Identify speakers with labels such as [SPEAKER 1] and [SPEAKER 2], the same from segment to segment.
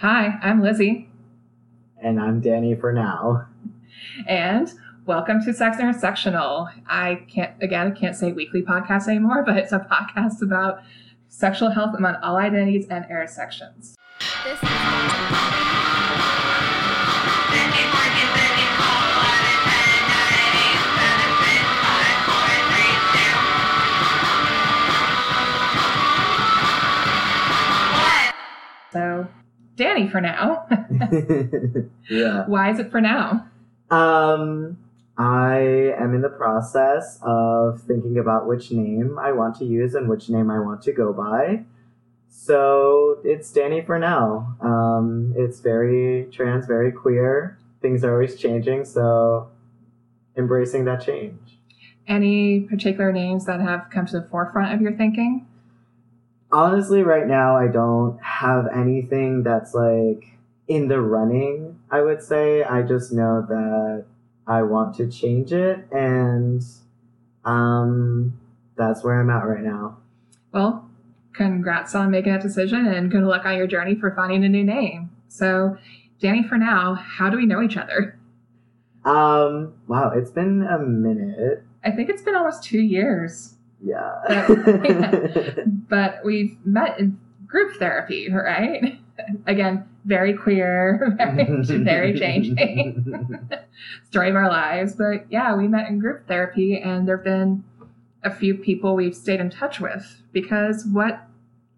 [SPEAKER 1] Hi, I'm Lizzie,
[SPEAKER 2] And I'm Danny for now.
[SPEAKER 1] and welcome to Sex Intersectional. I can't, again, can't say weekly podcast anymore, but it's a podcast about sexual health among all identities and intersections.
[SPEAKER 3] This
[SPEAKER 1] Danny for now.
[SPEAKER 2] yeah.
[SPEAKER 1] Why is it for now?
[SPEAKER 2] Um, I am in the process of thinking about which name I want to use and which name I want to go by. So it's Danny for now. Um, it's very trans, very queer. Things are always changing, so embracing that change.
[SPEAKER 1] Any particular names that have come to the forefront of your thinking?
[SPEAKER 2] Honestly, right now, I don't have anything that's like in the running, I would say. I just know that I want to change it, and um, that's where I'm at right now.
[SPEAKER 1] Well, congrats on making that decision and good luck on your journey for finding a new name. So, Danny, for now, how do we know each other?
[SPEAKER 2] Um, wow, it's been a minute.
[SPEAKER 1] I think it's been almost two years,
[SPEAKER 2] Yeah.
[SPEAKER 1] but we've met in group therapy, right? Again, very queer, very, very changing story of our lives. But yeah, we met in group therapy, and there have been a few people we've stayed in touch with because what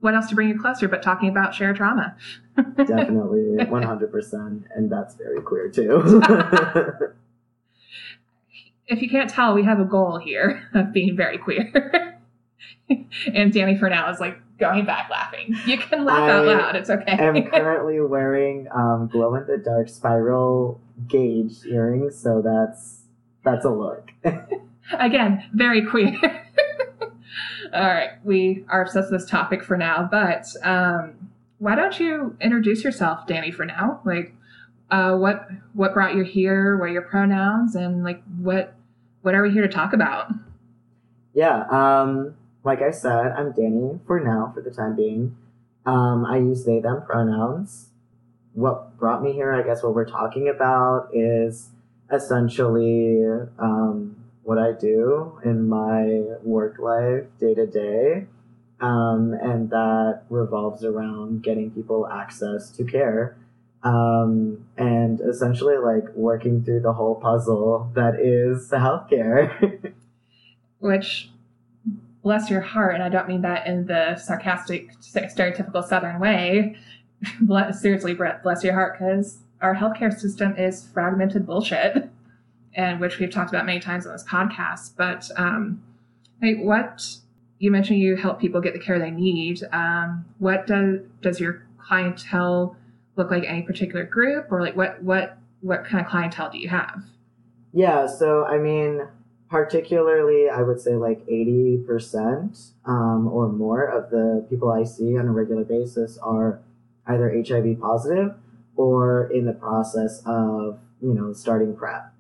[SPEAKER 1] what else to bring you closer but talking about shared trauma?
[SPEAKER 2] Definitely, 100%. And that's very queer, too.
[SPEAKER 1] if you can't tell, we have a goal here of being very queer. and Danny for now is like going back laughing. You can laugh out loud. It's okay.
[SPEAKER 2] I'm currently wearing um, glow in the dark spiral gauge earrings, so that's that's a look.
[SPEAKER 1] Again, very queer. All right, we are obsessed with this topic for now, but um, why don't you introduce yourself, Danny, for now? Like, uh, what what brought you here? What are your pronouns? And like, what what are we here to talk about?
[SPEAKER 2] yeah, um, like I said, I'm Danny for now, for the time being. Um, I use they them pronouns. What brought me here, I guess, what we're talking about is essentially um, what I do in my work life day to day. And that revolves around getting people access to care. Um, and essentially like working through the whole puzzle that is healthcare.
[SPEAKER 1] which bless your heart and i don't mean that in the sarcastic stereotypical southern way bless, seriously brett bless your heart because our healthcare system is fragmented bullshit and which we've talked about many times on this podcast but um, hey, what you mentioned you help people get the care they need um, what does does your clientele look like any particular group or like what what what kind of clientele do you have
[SPEAKER 2] Yeah, so I mean, particularly, I would say like 80% um, or more of the people I see on a regular basis are either HIV positive or in the process of, you know, starting PrEP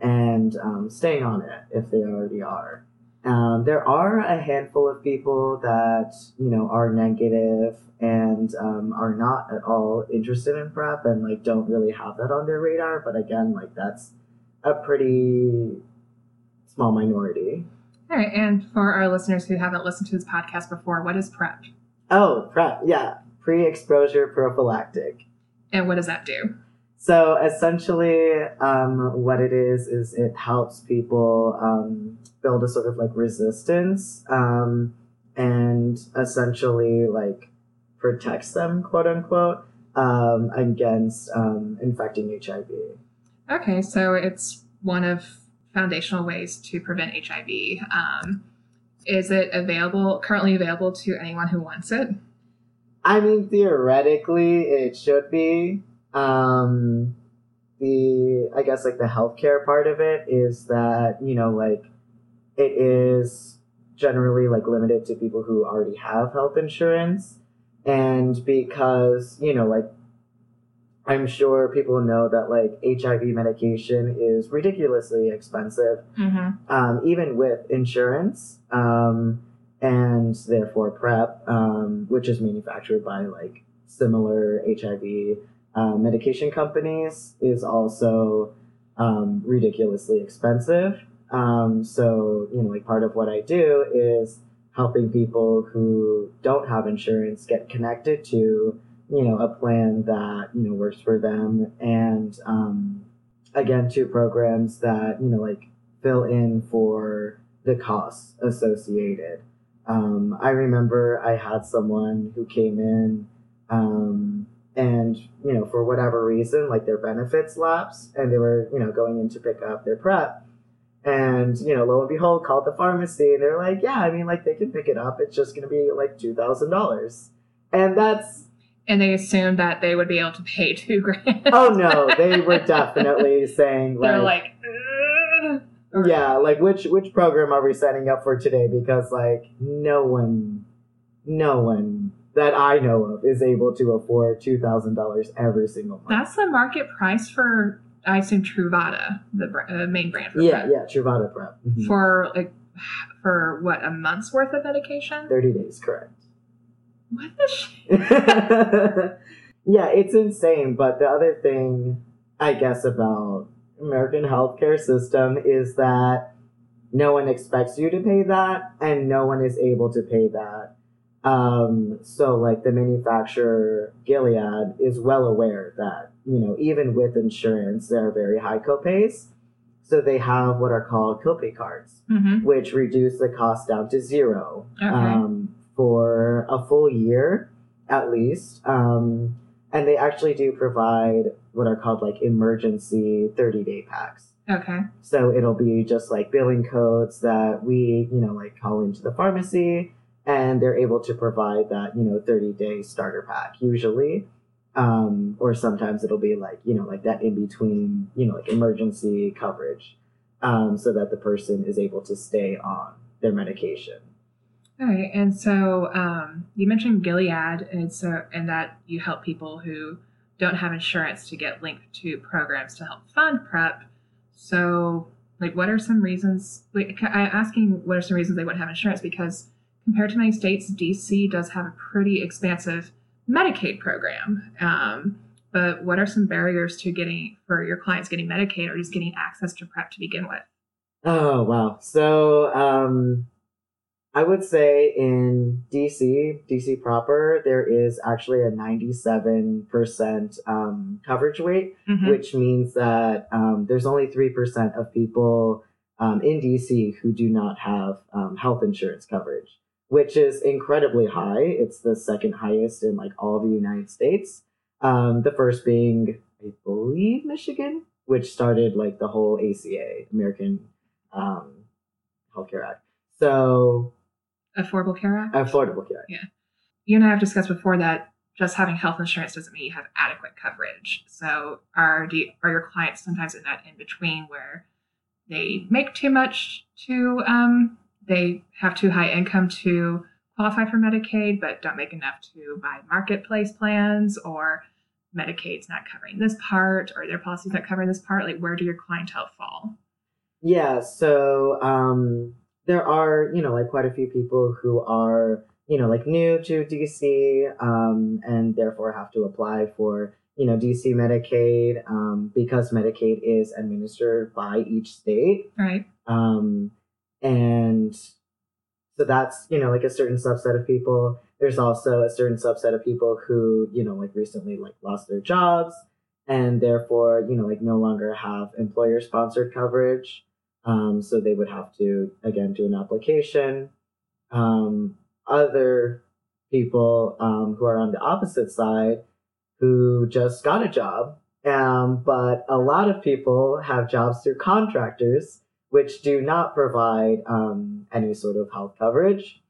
[SPEAKER 2] and um, staying on it if they already are. Um, there are a handful of people that, you know, are negative and um, are not at all interested in PrEP and like don't really have that on their radar. But again, like that's a pretty small minority.
[SPEAKER 1] All right, and for our listeners who haven't listened to this podcast before, what is PrEP
[SPEAKER 2] Oh, PrEP, yeah, pre-exposure prophylactic.
[SPEAKER 1] and what does that do?
[SPEAKER 2] So essentially, um, what it is is it helps people um, build a sort of like resistance, um, and essentially like protects them, quote unquote, um, against um, infecting HIV.
[SPEAKER 1] Okay, so it's one of foundational ways to prevent HIV. Um, is it available currently available to anyone who wants it?
[SPEAKER 2] I mean, theoretically, it should be. Um, the I guess like the healthcare part of it is that you know like it is generally like limited to people who already have health insurance, and because you know like I'm sure people know that like HIV medication is ridiculously expensive
[SPEAKER 1] Mm-hmm.
[SPEAKER 2] um, even with insurance, um, and therefore PrEP, um, which is manufactured by like similar HIV uh, medication companies is also um, ridiculously expensive. Um, so, you know, like part of what I do is helping people who don't have insurance get connected to, you know, a plan that, you know, works for them. And um, again, two programs that, you know, like fill in for the costs associated. Um, I remember I had someone who came in um, and, you know, for whatever reason, like their benefits lapsed and they were, you know, going in to pick up their prep. And, you know, lo and behold, called the pharmacy and they're like, yeah, I mean, like they can pick it up. It's just going to be like $2,000. And that's,
[SPEAKER 1] And they assumed that they would be able to pay two grand.
[SPEAKER 2] oh no, they were definitely saying
[SPEAKER 1] They're
[SPEAKER 2] like,
[SPEAKER 1] like, "Ugh."
[SPEAKER 2] Yeah, like which which program are we signing up for today? Because like no one, no one that I know of is able to afford two thousand dollars every single month.
[SPEAKER 1] That's the market price for, I assume, Truvada, the br- uh, main brand for
[SPEAKER 2] yeah,
[SPEAKER 1] Prep.
[SPEAKER 2] yeah, Truvada Prep. Mhm.
[SPEAKER 1] For like, for what a month's worth of medication.
[SPEAKER 2] Thirty days, correct.
[SPEAKER 1] What the shit?
[SPEAKER 2] yeah, it's insane. But the other thing, I guess, about American healthcare system is that no one expects you to pay that, and no one is able to pay that. Um, so, like the manufacturer Gilead is well aware that you know even with insurance there are very high copays. So they have what are called copay cards
[SPEAKER 1] Mm-hmm.
[SPEAKER 2] which reduce the cost down to zero
[SPEAKER 1] Okay.
[SPEAKER 2] um, for a full year at least. Um, and they actually do provide what are called like emergency 30 day packs.
[SPEAKER 1] Okay.
[SPEAKER 2] So it'll be just like billing codes that we, you know, like call into the pharmacy and they're able to provide that, you know, 30 day starter pack usually. Um, or sometimes it'll be like, you know, like that in between, you know, like emergency coverage um, so that the person is able to stay on their medication.
[SPEAKER 1] All right. And so um, you mentioned Gilead, and so and that you help people who don't have insurance to get linked to programs to help fund prep. So, like, what are some reasons? Like, I'm asking what are some reasons they wouldn't have insurance because compared to many states, DC does have a pretty expansive Medicaid program. Um, but what are some barriers to getting for your clients getting Medicaid or just getting access to prep to begin with?
[SPEAKER 2] Oh wow! So um, I would say in DC, DC proper, there is actually a ninety-seven percent um, coverage rate,
[SPEAKER 1] Mhm.
[SPEAKER 2] which means that um, there's only three percent of people um, in DC who do not have um, health insurance coverage, which is incredibly high. It's the second highest in like all the United States. Um, the first being, I believe, Michigan, which started like the whole ACA, American um, Healthcare Act. So,
[SPEAKER 1] Affordable Care Act.
[SPEAKER 2] Affordable Care Act. Yeah.
[SPEAKER 1] you and I have discussed before that just having health insurance doesn't mean you have adequate coverage. So are do you, are your clients sometimes in that in between where they make too much to um, they have too high income to qualify for Medicaid, but don't make enough to buy marketplace plans or Medicaid's not covering this part or their policy's not covering this part. Like where do your clientele fall?
[SPEAKER 2] Yeah, so um, there are, you know, like quite a few people who are, you know, like new to DC um, and therefore have to apply for, you know, DC Medicaid um, because Medicaid is administered by each state.
[SPEAKER 1] Right.
[SPEAKER 2] Um, and so that's, you know, like a certain subset of people. There's also a certain subset of people who, you know, like recently like lost their jobs and therefore, you know, like no longer have employer sponsored coverage. Um, so they would have to, again, do an application. Um, other people um, who are on the opposite side who just got a job. Um, but a lot of people have jobs through contractors, which do not provide um, any sort of health coverage.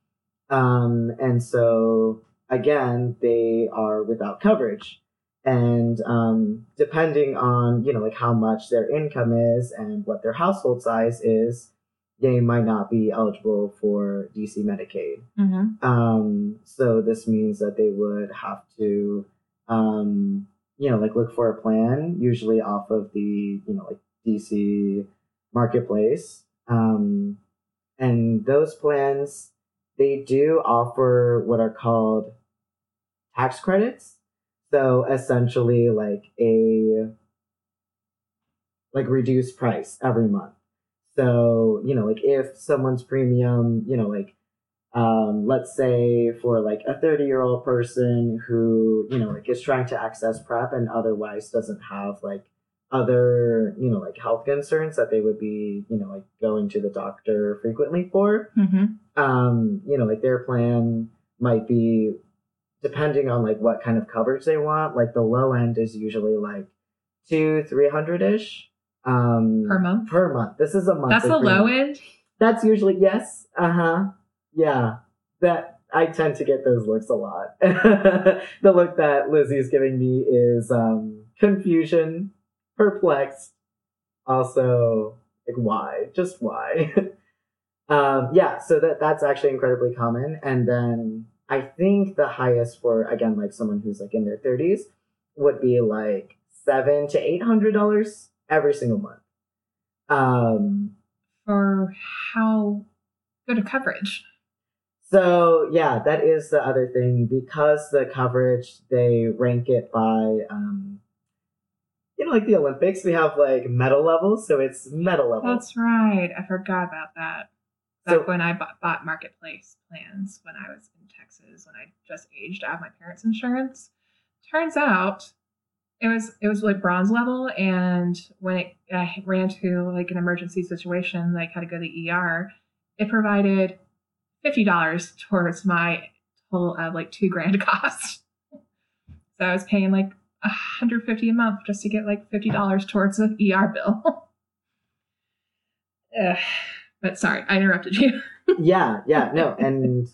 [SPEAKER 2] Um, and so, again, they are without coverage and um, depending on you know like how much their income is and what their household size is they might not be eligible for dc medicaid
[SPEAKER 1] Mm-hmm.
[SPEAKER 2] um, so this means that they would have to um, you know like look for a plan usually off of the you know like dc marketplace um, and those plans they do offer what are called tax credits So essentially, like a like reduced price every month. So you know, like if someone's premium, you know, like um, let's say for like a 30 year old person who you know like is trying to access prep and otherwise doesn't have like other you know like health concerns that they would be you know like going to the doctor frequently for
[SPEAKER 1] Mm-hmm.
[SPEAKER 2] um you know like their plan might be depending on like what kind of coverage they want like the low end is usually like two three hundred ish um
[SPEAKER 1] Per month.
[SPEAKER 2] per month this is a month
[SPEAKER 1] That's the low end.
[SPEAKER 2] that's usually yes. Uh huh. Yeah. That I tend to get those looks a lot. the look that Lizzie's giving me is um confusion, perplexed, also like why? Just why? um yeah, so that that's actually incredibly common. And then I think the highest for again like someone who's like in their 30s would be like seven to eight hundred dollars every single month. Um
[SPEAKER 1] For how good a coverage?
[SPEAKER 2] So yeah, that is the other thing because the coverage they rank it by um you know like the Olympics we have like medal levels so it's medal level.
[SPEAKER 1] That's right. I forgot about that. Back
[SPEAKER 2] So-
[SPEAKER 1] when I bought, bought marketplace plans when I was in Texas when I just aged out of my parents' insurance. Turns out it was it was like bronze level, and when it, I ran to like an emergency situation, like had to go to the ER, it provided fifty dollars towards my total of like two grand cost. So I was paying like a hundred fifty a month just to get like fifty dollars towards an ER bill. Ugh. But sorry, I interrupted you.
[SPEAKER 2] yeah, yeah, no, and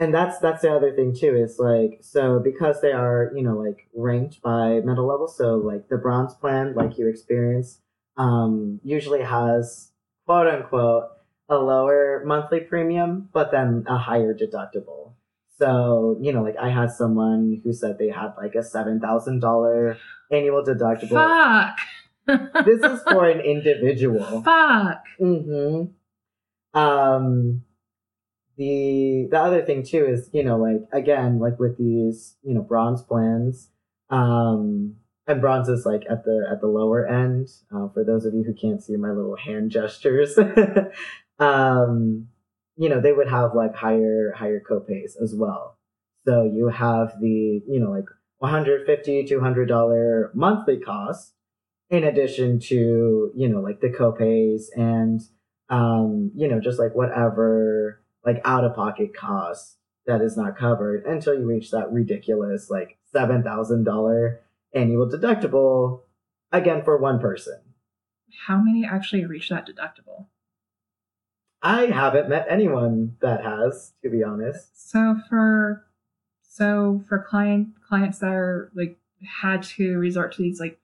[SPEAKER 2] and that's that's the other thing too is like so because they are you know like ranked by medal level so like the bronze plan like you experience um usually has quote unquote a lower monthly premium but then a higher deductible so you know like i had someone who said they had like a $7000 annual deductible
[SPEAKER 1] Fuck.
[SPEAKER 2] this is for an individual
[SPEAKER 1] Fuck.
[SPEAKER 2] Mm-hmm. Um, the the other thing too is you know like again like with these you know bronze plans, um, and bronze is like at the at the lower end. Uh, for those of you who can't see my little hand gestures, um, you know they would have like higher higher copays as well. So you have the you know like 150 200 dollar monthly cost in addition to you know like the copays and um you know just like whatever like out of pocket costs that is not covered until you reach that ridiculous like seven thousand dollar annual deductible again for one person
[SPEAKER 1] How many actually reach that deductible?
[SPEAKER 2] I haven't met anyone that has to be honest
[SPEAKER 1] So for so for client clients that are like had to resort to these like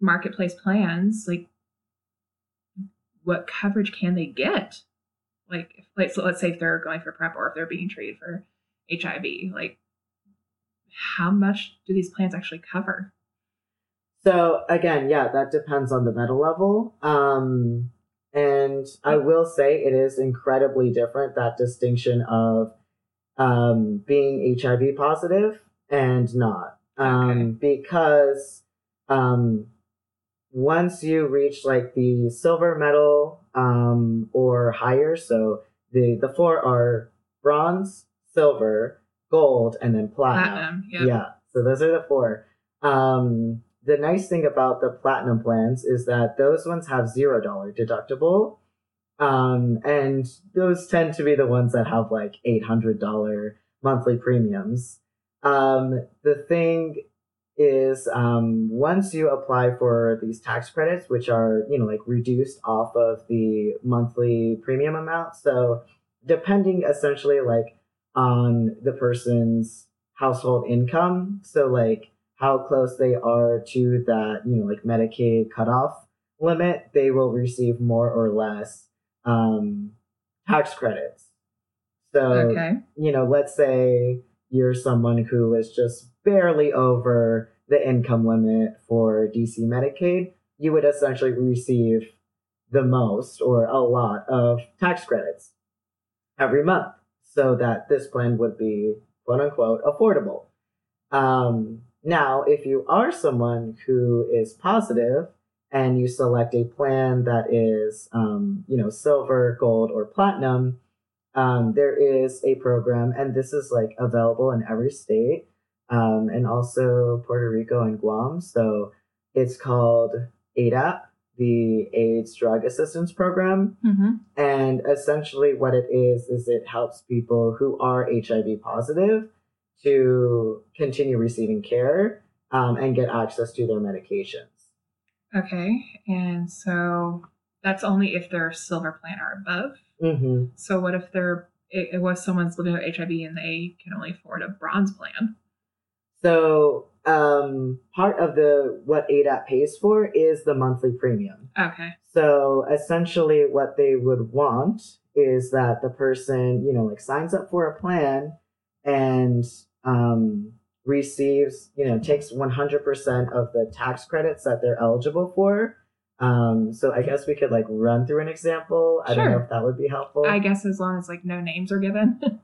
[SPEAKER 1] marketplace plans, like what coverage can they get? Like if like so let's say if they're going for prep or if they're being treated for HIV, like how much do these plans actually cover?
[SPEAKER 2] So again, yeah, that depends on the medal level. Um, and I will say it is incredibly different that distinction of um, being HIV positive and not, um, because um, once you reach like the silver medal um, or higher, so the the four are bronze, silver, gold, and then platinum.
[SPEAKER 1] Platinum, yeah.
[SPEAKER 2] Yeah, so those are the four. Um, the nice thing about the platinum plans is that those ones have zero dollar deductible, um, and those tend to be the ones that have like eight hundred dollar monthly premiums. Um, the thing is, um, once you apply for these tax credits, which are you know like reduced off of the monthly premium amount, so depending essentially like on the person's household income. So like how close they are to that, you know, like Medicaid cutoff limit, they will receive more or less um, tax credits. So
[SPEAKER 1] Okay.
[SPEAKER 2] you know, let's say you're someone who is just barely over the income limit for DC Medicaid, you would essentially receive the most or a lot of tax credits every month so that this plan would be quote unquote affordable. Um, Now, if you are someone who is positive and you select a plan that is, um, you know, silver, gold, or platinum, um, there is a program, and this is like available in every state, um, and also Puerto Rico and Guam. So it's called ADAP, the AIDS Drug Assistance Program.
[SPEAKER 1] Mm-hmm.
[SPEAKER 2] And essentially, what it is, is it helps people who are HIV positive to continue receiving care um, and get access to their medications.
[SPEAKER 1] Okay. And so that's only if they're silver plan or above.
[SPEAKER 2] hmm
[SPEAKER 1] So what if they're it, it was someone's living with HIV and they can only afford a bronze plan?
[SPEAKER 2] So, um, part of the what ADAP pays for is the monthly premium.
[SPEAKER 1] Okay.
[SPEAKER 2] So essentially, what they would want is that the person, you know, like signs up for a plan and um, receives, you know, takes 100% of the tax credits that they're eligible for. Um, so I guess we could like run through an example. I don't know if that would be helpful.
[SPEAKER 1] I guess as long as like no names are given.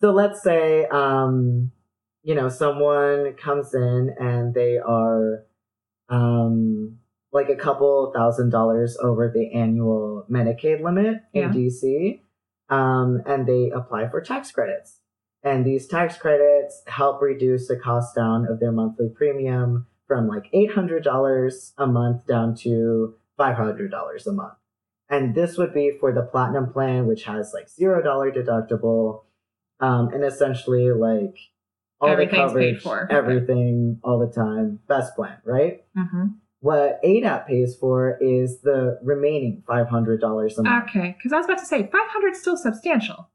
[SPEAKER 2] So let's say, um, you know, someone comes in and they are um, like a couple thousand dollars over the annual Medicaid limit in
[SPEAKER 1] Yeah.
[SPEAKER 2] DC, um, and they apply for tax credits. And these tax credits help reduce the cost down of their monthly premium from like $800 a month down to $500 a month. And this would be for the platinum plan, which has like $0 deductible um, and essentially like all the
[SPEAKER 1] paid
[SPEAKER 2] coverage,
[SPEAKER 1] for.
[SPEAKER 2] everything, all the time, best plan, right?
[SPEAKER 1] mm-hmm.
[SPEAKER 2] What ADAP pays for is the remaining five hundred dollars a month.
[SPEAKER 1] Okay. Because I was about to say 500 is still substantial.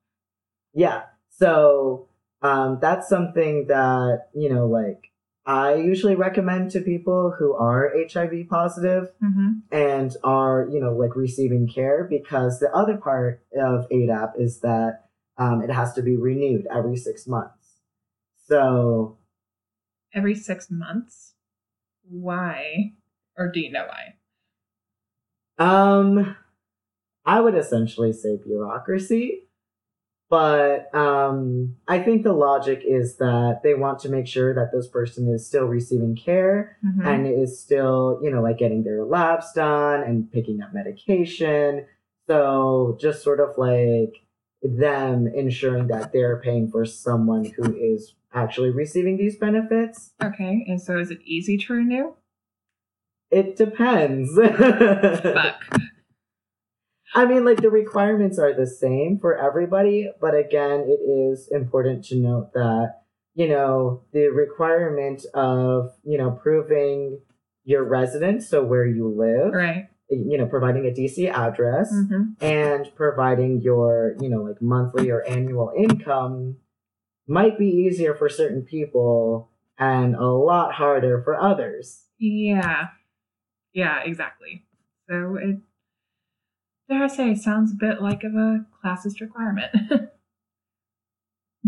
[SPEAKER 2] Yeah, so um, that's something that you know, like I usually recommend to people who are HIV positive
[SPEAKER 1] Mm-hmm.
[SPEAKER 2] and are you know like receiving care because the other part of ADAP is that um, it has to be renewed every six months. So
[SPEAKER 1] Every six months. Why? Or do you know why?
[SPEAKER 2] Um, I would essentially say bureaucracy, but um, I think the logic is that they want to make sure that this person is still receiving care
[SPEAKER 1] Mhm.
[SPEAKER 2] and is still, you know, like getting their labs done and picking up medication. So just sort of like them ensuring that they're paying for someone who is actually receiving these benefits.
[SPEAKER 1] Okay. And so is it easy to renew?
[SPEAKER 2] It depends.
[SPEAKER 1] Fuck.
[SPEAKER 2] I mean, like the requirements are the same for everybody, but again, it is important to note that, you know, the requirement of, you know, proving your residence, so where you live,
[SPEAKER 1] Right.
[SPEAKER 2] you know, providing a DC address
[SPEAKER 1] Mm-hmm.
[SPEAKER 2] and providing your, you know, like monthly or annual income might be easier for certain people and a lot harder for others.
[SPEAKER 1] Yeah. Yeah, exactly. So it dare I say sounds a bit like of a classist requirement.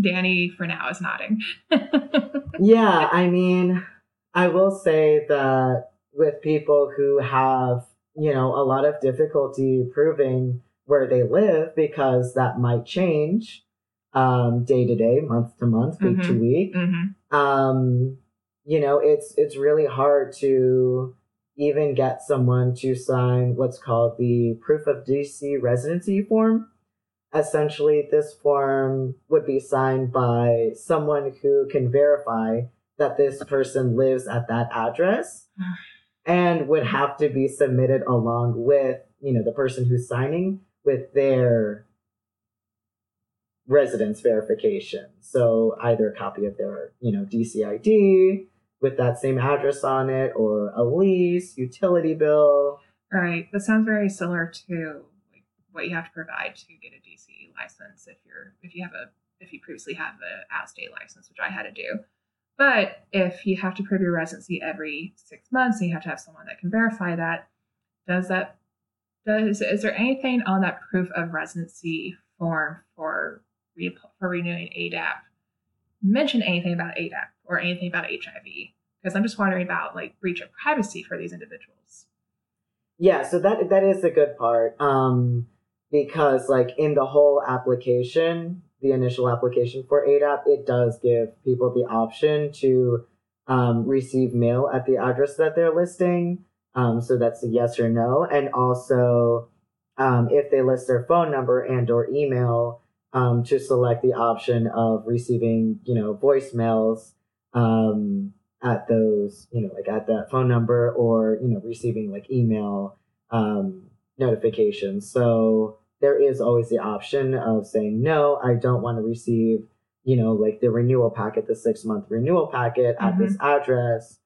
[SPEAKER 1] Danny for now is nodding.
[SPEAKER 2] yeah, I mean, I will say that with people who have, you know, a lot of difficulty proving where they live because that might change um, day to day, month to month, week to
[SPEAKER 1] Mhm.
[SPEAKER 2] week.
[SPEAKER 1] hmm
[SPEAKER 2] Um, you know, it's it's really hard to even get someone to sign what's called the proof of DC residency form. Essentially, this form would be signed by someone who can verify that this person lives at that address and would have to be submitted along with, you know, the person who's signing with their residence verification. So either a copy of their, you know, DCID with that same address on it or a lease, utility bill.
[SPEAKER 1] Right. That sounds very similar to like what you have to provide to get a DC license if you're if you have a if you previously have a out state license, which I had to do. But if you have to prove your residency every six months and you have to have someone that can verify that, does that does is there anything on that proof of residency form for for renewing ADAP mention anything about ADAP or anything about HIV? Because I'm just wondering about like breach of privacy for these individuals.
[SPEAKER 2] Yeah, so that that is a good part. Um because like in the whole application, the initial application for ADAP, it does give people the option to um, receive mail at the address that they're listing. Um, so that's a yes or no. And also, um, if they list their phone number and or email, um, to select the option of receiving, you know, voicemails um, at those, you know, like at that phone number or, you know, receiving like email um, notifications. So there is always the option of saying, no, I don't want to receive, you know, like the renewal packet, the six month renewal packet at this address.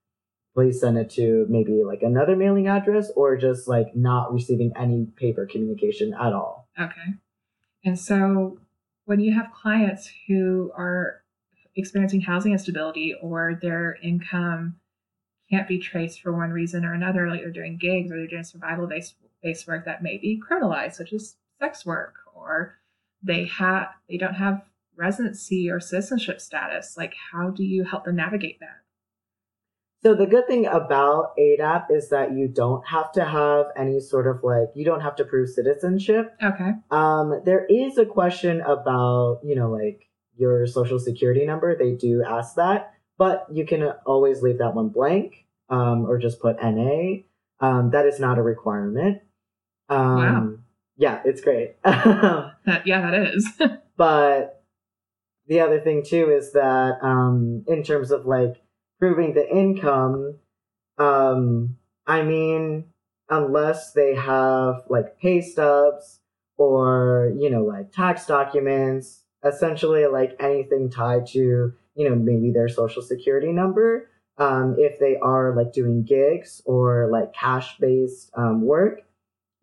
[SPEAKER 2] Please send it to maybe like another mailing address or just like not receiving any paper communication at all.
[SPEAKER 1] Okay. And so when you have clients who are experiencing housing instability or their income can't be traced for one reason or another, like they're doing gigs or they're doing survival based based work that may be criminalized, such as sex work, or they have they don't have residency or citizenship status. Like how do you help them navigate that?
[SPEAKER 2] So the good thing about ADAP is that you don't have to have any sort of like you don't have to prove citizenship.
[SPEAKER 1] Okay.
[SPEAKER 2] Um, there is a question about you know like your social security number. They do ask that, but you can always leave that one blank um, or just put NA. Um, that is not a requirement. Um,
[SPEAKER 1] Wow.
[SPEAKER 2] Yeah, it's great.
[SPEAKER 1] That yeah, that is.
[SPEAKER 2] but the other thing too is that um in terms of like proving the income um i mean unless they have like pay stubs or you know like tax documents essentially like anything tied to you know maybe their social security number um if they are like doing gigs or like cash based um, work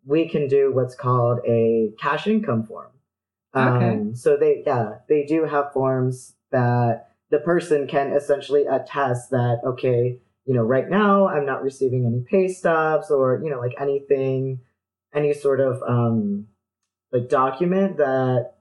[SPEAKER 2] we can do what's called a cash income form
[SPEAKER 1] Okay.
[SPEAKER 2] um, so they yeah they do have forms that the person can essentially attest that okay you know right now I'm not receiving any pay stubs or you know like anything any sort of um like document that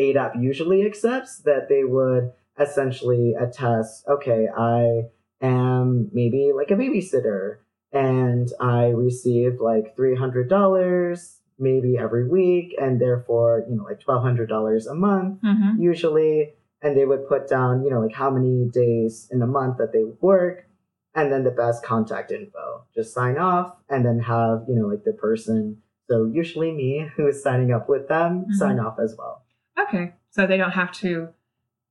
[SPEAKER 2] ADAP usually accepts that they would essentially attest okay I am maybe like a babysitter and I receive like three hundred dollars maybe every week and therefore you know like twelve hundred dollars a month
[SPEAKER 1] hmm
[SPEAKER 2] usually. And they would put down you know like how many days in a month that they work and then the best contact info. Just sign off and then have you know like the person. So usually me who is signing up with them
[SPEAKER 1] Mhm.
[SPEAKER 2] sign off as well
[SPEAKER 1] Okay. So they don't have to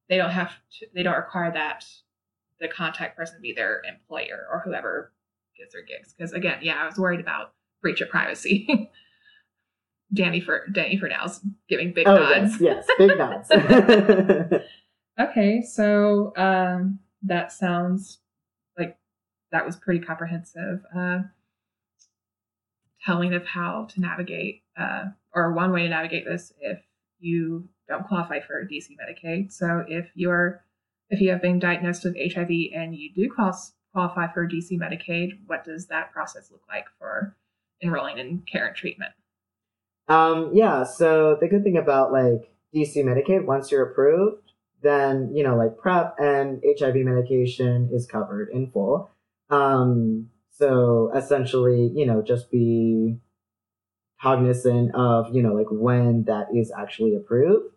[SPEAKER 1] they don't have to they don't require that the contact person be their employer or whoever gets their gigs. Because again, yeah, I was worried about breach of privacy. Danny for Danny for now's giving big
[SPEAKER 2] oh
[SPEAKER 1] nods.
[SPEAKER 2] yes yes big nods
[SPEAKER 1] Okay, so um, that sounds like that was pretty comprehensive. Uh, telling of how to navigate, uh, or one way to navigate this if you don't qualify for DC Medicaid. So if you're if you have been diagnosed with HIV and you do qualify for DC Medicaid, what does that process look like for enrolling in care and treatment?
[SPEAKER 2] Um, yeah, so the good thing about like DC Medicaid, once you're approved, then you know, like PrEP and HIV medication is covered in full. Um, so essentially, you know, just be cognizant of, you know, like when that is actually approved.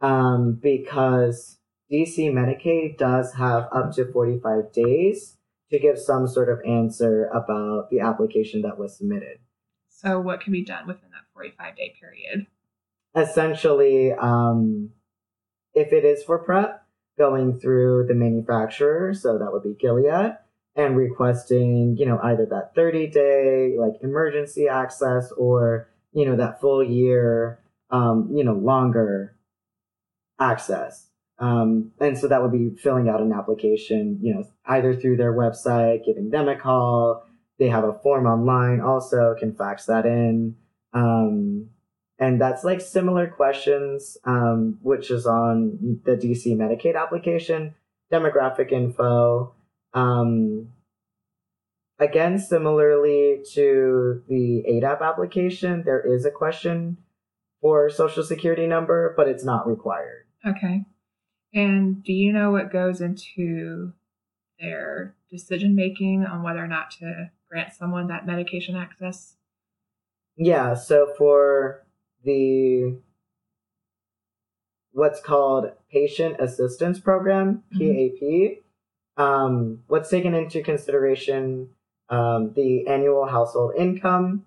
[SPEAKER 2] Um, because DC Medicaid does have up to 45 days to give some sort of answer about the application that was submitted.
[SPEAKER 1] So what can be done within that 45 day period?
[SPEAKER 2] essentially, um, if it is for PrEP, going through the manufacturer, so that would be Gilead, and requesting, you know, either that 30 day like emergency access or, you know, that full year, um, you know, longer access. Um, and so that would be filling out an application, you know, either through their website, giving them a call. They have a form online also, can fax that in. Um, and that's like similar questions, um, which is on the DC Medicaid application, demographic info. Um, again, similarly to the ADAP application, there is a question for social security number, but it's not required.
[SPEAKER 1] Okay. And do you know what goes into their decision making on whether or not to grant someone that medication access?
[SPEAKER 2] Yeah, so for the what's called Patient Assistance Program. PAP, um, what's taken into consideration um, the annual household income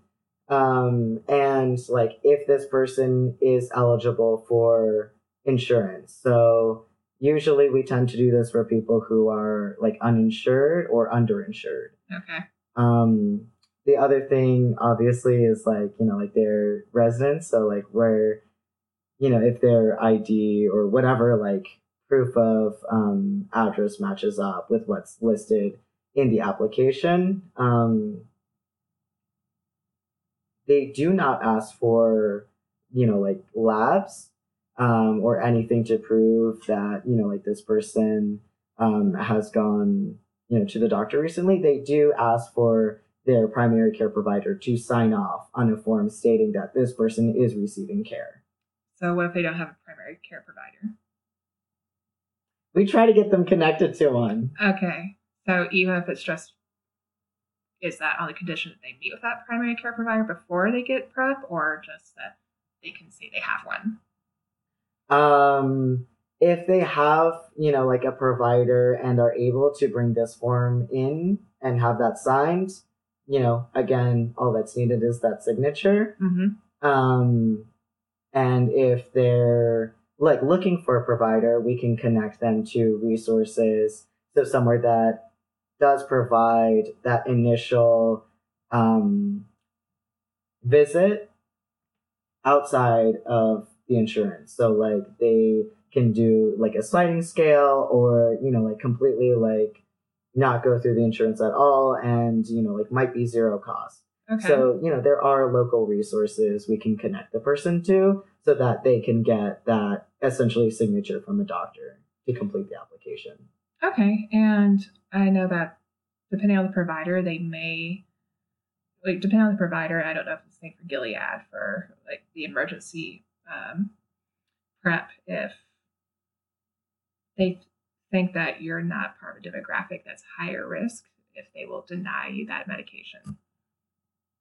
[SPEAKER 2] um, and like if this person is eligible for insurance. So usually we tend to do this for people who are like uninsured or underinsured.
[SPEAKER 1] Okay.
[SPEAKER 2] Um, the other thing obviously is like you know like their residence so like where you know if their id or whatever like proof of um, address matches up with what's listed in the application um, they do not ask for you know like labs um, or anything to prove that you know like this person um, has gone you know to the doctor recently they do ask for their primary care provider to sign off on a form stating that this person is receiving care
[SPEAKER 1] So what if they don't have a primary care provider?
[SPEAKER 2] we try to get them connected to one
[SPEAKER 1] Okay. So even if it's just is that on the condition that they meet with that primary care provider before they get prep or just that they can say they have one?
[SPEAKER 2] Um if they have you know like a provider and are able to bring this form in and have that signed you know again all that's needed is that signature
[SPEAKER 1] Mm-hmm.
[SPEAKER 2] um and if they're like looking for a provider we can connect them to resources so somewhere that does provide that initial um visit outside of the insurance so like they can do like a sliding scale or you know like completely like not go through the insurance at all and you know like might be zero cost
[SPEAKER 1] Okay.
[SPEAKER 2] so, you know, there are local resources we can connect the person to so that they can get that essentially signature from a doctor to complete the application.
[SPEAKER 1] Okay, and I know that depending on the provider, they may like depending on the provider. I don't know if it's the same for Gilead for like the emergency um, prep. If they think that you're not part of a demographic that's higher risk, if they will deny you that medication.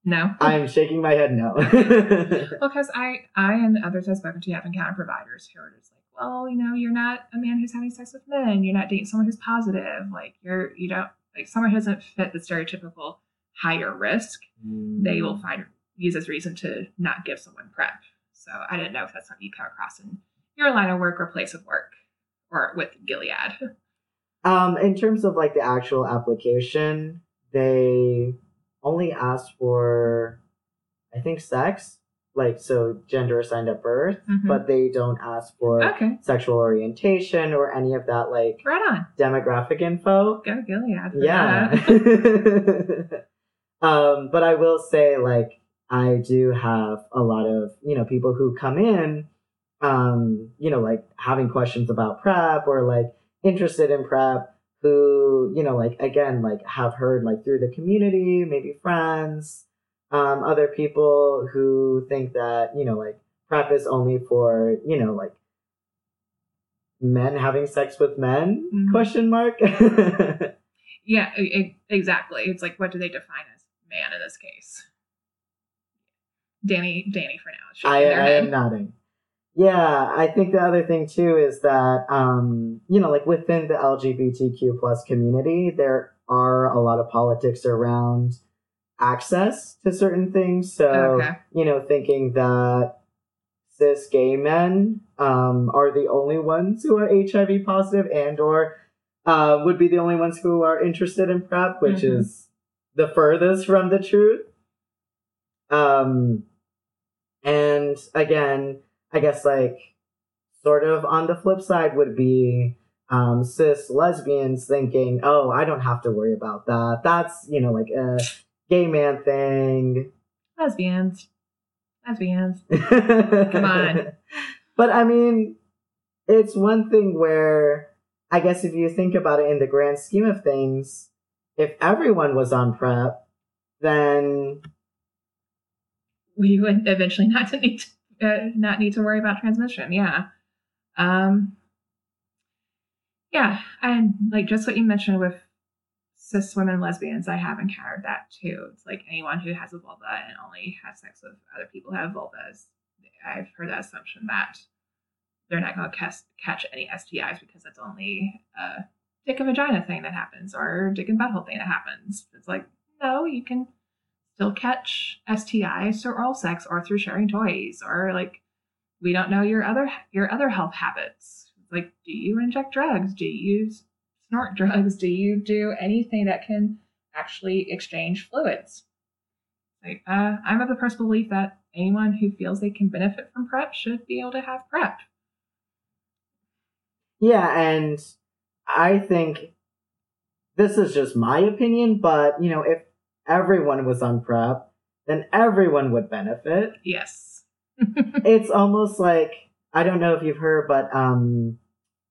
[SPEAKER 1] No.
[SPEAKER 2] I'm shaking my head no.
[SPEAKER 1] Well, because I, I and others I've spoken to have encountered providers who are just like, well, you know, you're not a man who's having sex with men. You're not dating someone who's positive. Like you're, you don't like someone who doesn't fit the stereotypical higher risk. They will find use as reason to not give someone prep. So I didn't know if that's something you come across in your line of work or place of work or with Gilead.
[SPEAKER 2] Um, in terms of like the actual application, they only ask for, I think, sex, like so gender assigned at birth,
[SPEAKER 1] Mhm.
[SPEAKER 2] but they don't ask for
[SPEAKER 1] Okay,
[SPEAKER 2] sexual orientation or any of that like
[SPEAKER 1] right on.
[SPEAKER 2] demographic info.
[SPEAKER 1] Go Gilead.
[SPEAKER 2] Yeah. um, but I will say, like, I do have a lot of, you know, people who come in, um, you know, like having questions about prep or like interested in prep who, you know, like, again, like have heard like through the community, maybe friends, um, other people who think that, you know, like prep is only for, you know, like men having sex with men
[SPEAKER 1] Mhm.
[SPEAKER 2] question mark
[SPEAKER 1] Yeah, e- exactly. It's like, what do they define as man in this case? Danny, Danny, for now.
[SPEAKER 2] I, I am nodding. Yeah, I think the other thing too is that um, you know, like within the LGBTQ plus community, there are a lot of politics around access to certain things. So
[SPEAKER 1] Okay.
[SPEAKER 2] you know, thinking that cis gay men um, are the only ones who are HIV positive and or uh, would be the only ones who are interested in PrEP, which
[SPEAKER 1] Mhm.
[SPEAKER 2] is the furthest from the truth. Um, and again, I guess like sort of on the flip side would be um, cis lesbians thinking, oh, I don't have to worry about that. That's, you know, like a gay man thing.
[SPEAKER 1] Lesbians. Lesbians.
[SPEAKER 2] Come
[SPEAKER 1] on.
[SPEAKER 2] But I mean, it's one thing where I guess if you think about it in the grand scheme of things, if everyone was on prep, then
[SPEAKER 1] We would eventually not to need to, uh, not need to worry about transmission. Yeah. Um. Yeah, and like just what you mentioned with cis women lesbians, I have encountered that too. It's like anyone who has a vulva and only has sex with other people who have vulvas. I've heard that assumption that they're not going to catch any STIs because that's only a dick and vagina thing that happens or dick and butthole thing that happens. It's like, no, you can still catch STIs through oral sex or through sharing toys or like we don't know your other your other health habits. Like, do you inject drugs? Do you snort drugs? Do you do anything that can actually exchange fluids? Like, uh, I'm of the personal belief that anyone who feels they can benefit from PrEP should be able to have PrEP.
[SPEAKER 2] Yeah, and I think this is just my opinion, but you know, if everyone was on PrEP, then everyone would benefit.
[SPEAKER 1] Yes.
[SPEAKER 2] it's almost like I don't know if you've heard, but um,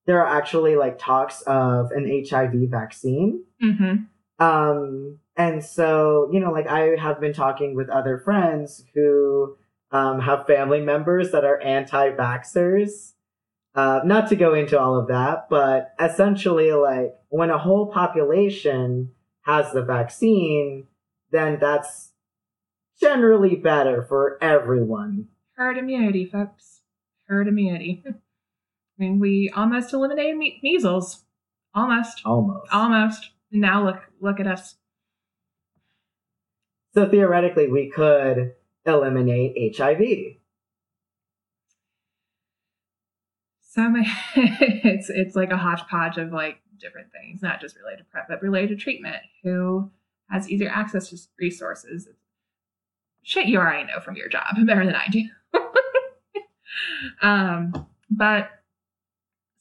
[SPEAKER 2] there are actually like talks of an HIV vaccine.
[SPEAKER 1] mm-hmm.
[SPEAKER 2] Um, and so, you know, like I have been talking with other friends who um, have family members that are anti vaxxers. Uh, not to go into all of that, but essentially, like when a whole population has the vaccine, then that's generally better for everyone.
[SPEAKER 1] Herd immunity, folks. Herd immunity. I mean, we almost eliminated me- measles. Almost.
[SPEAKER 2] Almost.
[SPEAKER 1] Almost. Now look, look at us.
[SPEAKER 2] So theoretically, we could eliminate HIV.
[SPEAKER 1] So ma- it's it's like a hodgepodge of like different things, not just related to PrEP, but related to treatment. Who has easier access to resources? Shit, you already know from your job better than I do. um, but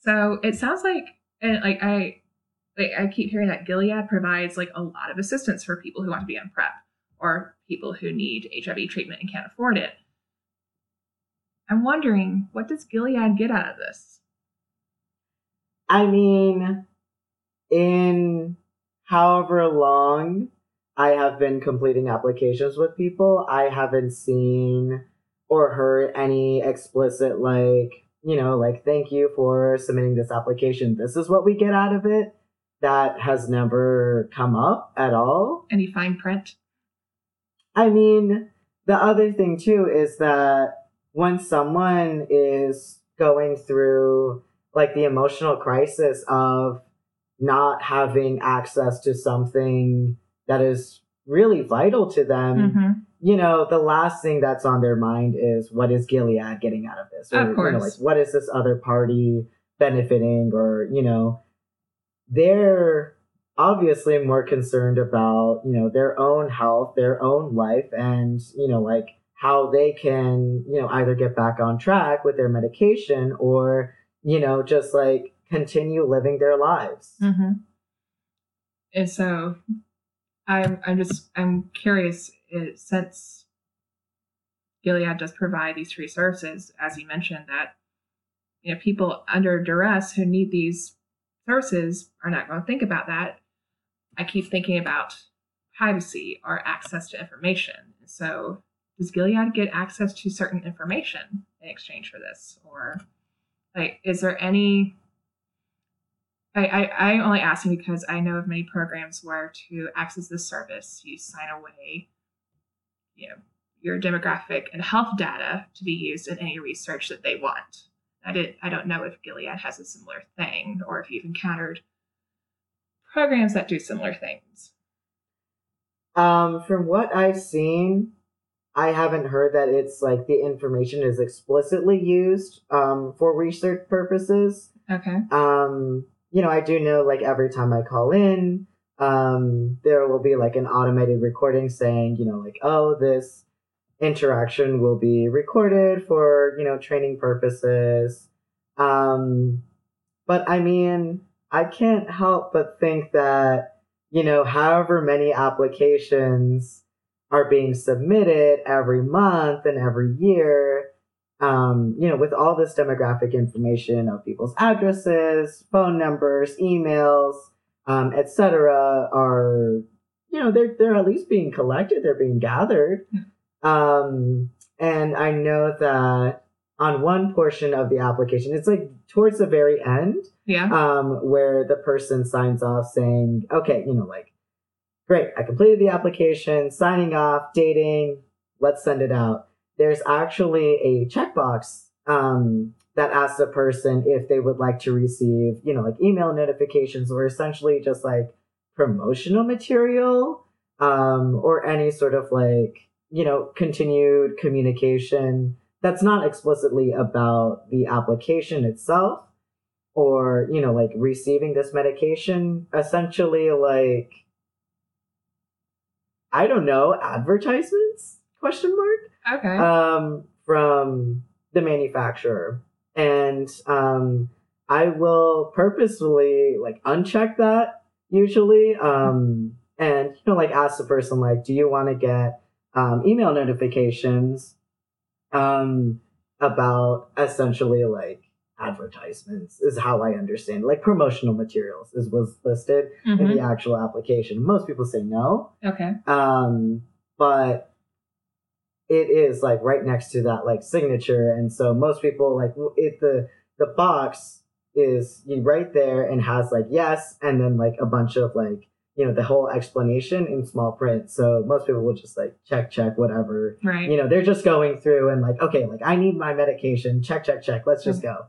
[SPEAKER 1] so it sounds like, and like I, like I keep hearing that Gilead provides like a lot of assistance for people who want to be on PrEP or people who need HIV treatment and can't afford it. I'm wondering, what does Gilead get out of this?
[SPEAKER 2] I mean, in however long I have been completing applications with people, I haven't seen or heard any explicit, like, you know, like, thank you for submitting this application. This is what we get out of it. That has never come up at all.
[SPEAKER 1] Any fine print?
[SPEAKER 2] I mean, the other thing too is that when someone is going through like the emotional crisis of not having access to something that is really vital to them,
[SPEAKER 1] Mm-hmm.
[SPEAKER 2] you know, the last thing that's on their mind is what is Gilead getting out of this?
[SPEAKER 1] Of
[SPEAKER 2] You know,
[SPEAKER 1] course.
[SPEAKER 2] like what is this other party benefiting or, you know, they're obviously more concerned about, you know, their own health, their own life and, you know, like how they can, you know, either get back on track with their medication or, you know, just like continue living their lives.
[SPEAKER 1] Mm-hmm. And so, I'm I'm just I'm curious. It, since Gilead does provide these free services, as you mentioned, that you know people under duress who need these services are not going to think about that. I keep thinking about privacy or access to information. So, does Gilead get access to certain information in exchange for this, or like, is there any I, I, I'm only asking because I know of many programs where to access this service, you sign away, you know, your demographic and health data to be used in any research that they want. I did. I don't know if Gilead has a similar thing, or if you've encountered programs that do similar things.
[SPEAKER 2] Um, from what I've seen, I haven't heard that it's like the information is explicitly used um, for research purposes.
[SPEAKER 1] Okay.
[SPEAKER 2] Um, you know, I do know like every time I call in, um, there will be like an automated recording saying, you know, like, oh, this interaction will be recorded for, you know, training purposes. Um, but I mean, I can't help but think that, you know, however many applications are being submitted every month and every year, um, you know, with all this demographic information of people's addresses, phone numbers, emails, um, etc., are you know they're they're at least being collected, they're being gathered, um, and I know that on one portion of the application, it's like towards the very end,
[SPEAKER 1] Yeah.
[SPEAKER 2] um, where the person signs off saying, okay, you know, like, great, I completed the application, signing off, dating, let's send it out. There's actually a checkbox um, that asks the person if they would like to receive, you know, like email notifications or essentially just like promotional material um, or any sort of like, you know, continued communication that's not explicitly about the application itself or, you know, like receiving this medication. Essentially, like, I don't know, advertisements? Question mark?
[SPEAKER 1] Okay.
[SPEAKER 2] um, from the manufacturer, and um, I will purposefully like uncheck that usually, um, and you know like ask the person like, do you want to get um, email notifications um, about essentially like advertisements is how I understand like promotional materials is was listed in
[SPEAKER 1] Mhm.
[SPEAKER 2] the actual application. Most people say no,
[SPEAKER 1] Okay.
[SPEAKER 2] um but it is like right next to that like signature and so most people like it the the box is you right there and has like yes and then like a bunch of like you know the whole explanation in small print. So most people will just like check check whatever.
[SPEAKER 1] Right.
[SPEAKER 2] you know they're just going through and like okay like i need my medication. Check check check. Let's just go.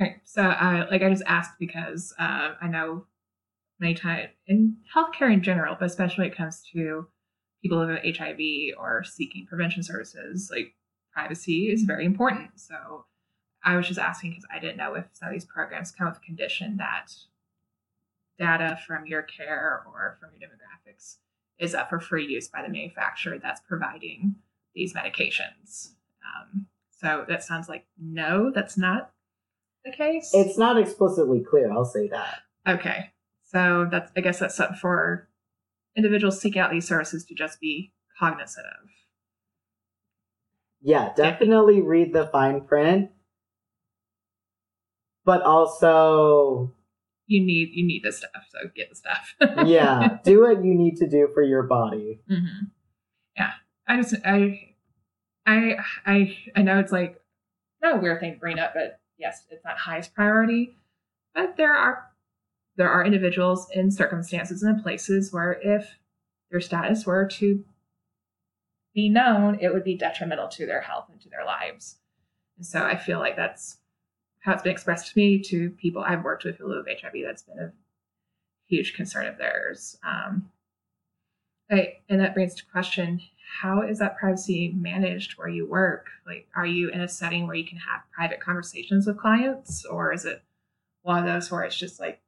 [SPEAKER 1] Right. So, uh, like, I just asked because uh, I know many times in healthcare in general, but especially when it comes to people who have HIV or seeking prevention services, like privacy is very important. So, I was just asking because I didn't know if some of these programs come with a condition that data from your care or from your demographics is up for free use by the manufacturer that's providing these medications. Um, so that sounds like no, that's not the case.
[SPEAKER 2] it's not explicitly clear i'll say that
[SPEAKER 1] okay. So that's I guess that's something for individuals seeking out these services to just be cognizant of.
[SPEAKER 2] yeah definitely read the fine print but also
[SPEAKER 1] You need you need this stuff, so get the stuff.
[SPEAKER 2] yeah, do what you need to do for your body.
[SPEAKER 1] hmm Yeah, I just I I I I know it's like not a weird thing to bring up, but yes, it's not highest priority. But there are there are individuals in circumstances and places where if their status were to be known, it would be detrimental to their health and to their lives. And so I feel like that's how it's been expressed to me to people I've worked with who live with HIV. That's been a huge concern of theirs. Um, Right. And that brings to question how is that privacy managed where you work? Like, are you in a setting where you can have private conversations with clients, or is it one of those where it's just like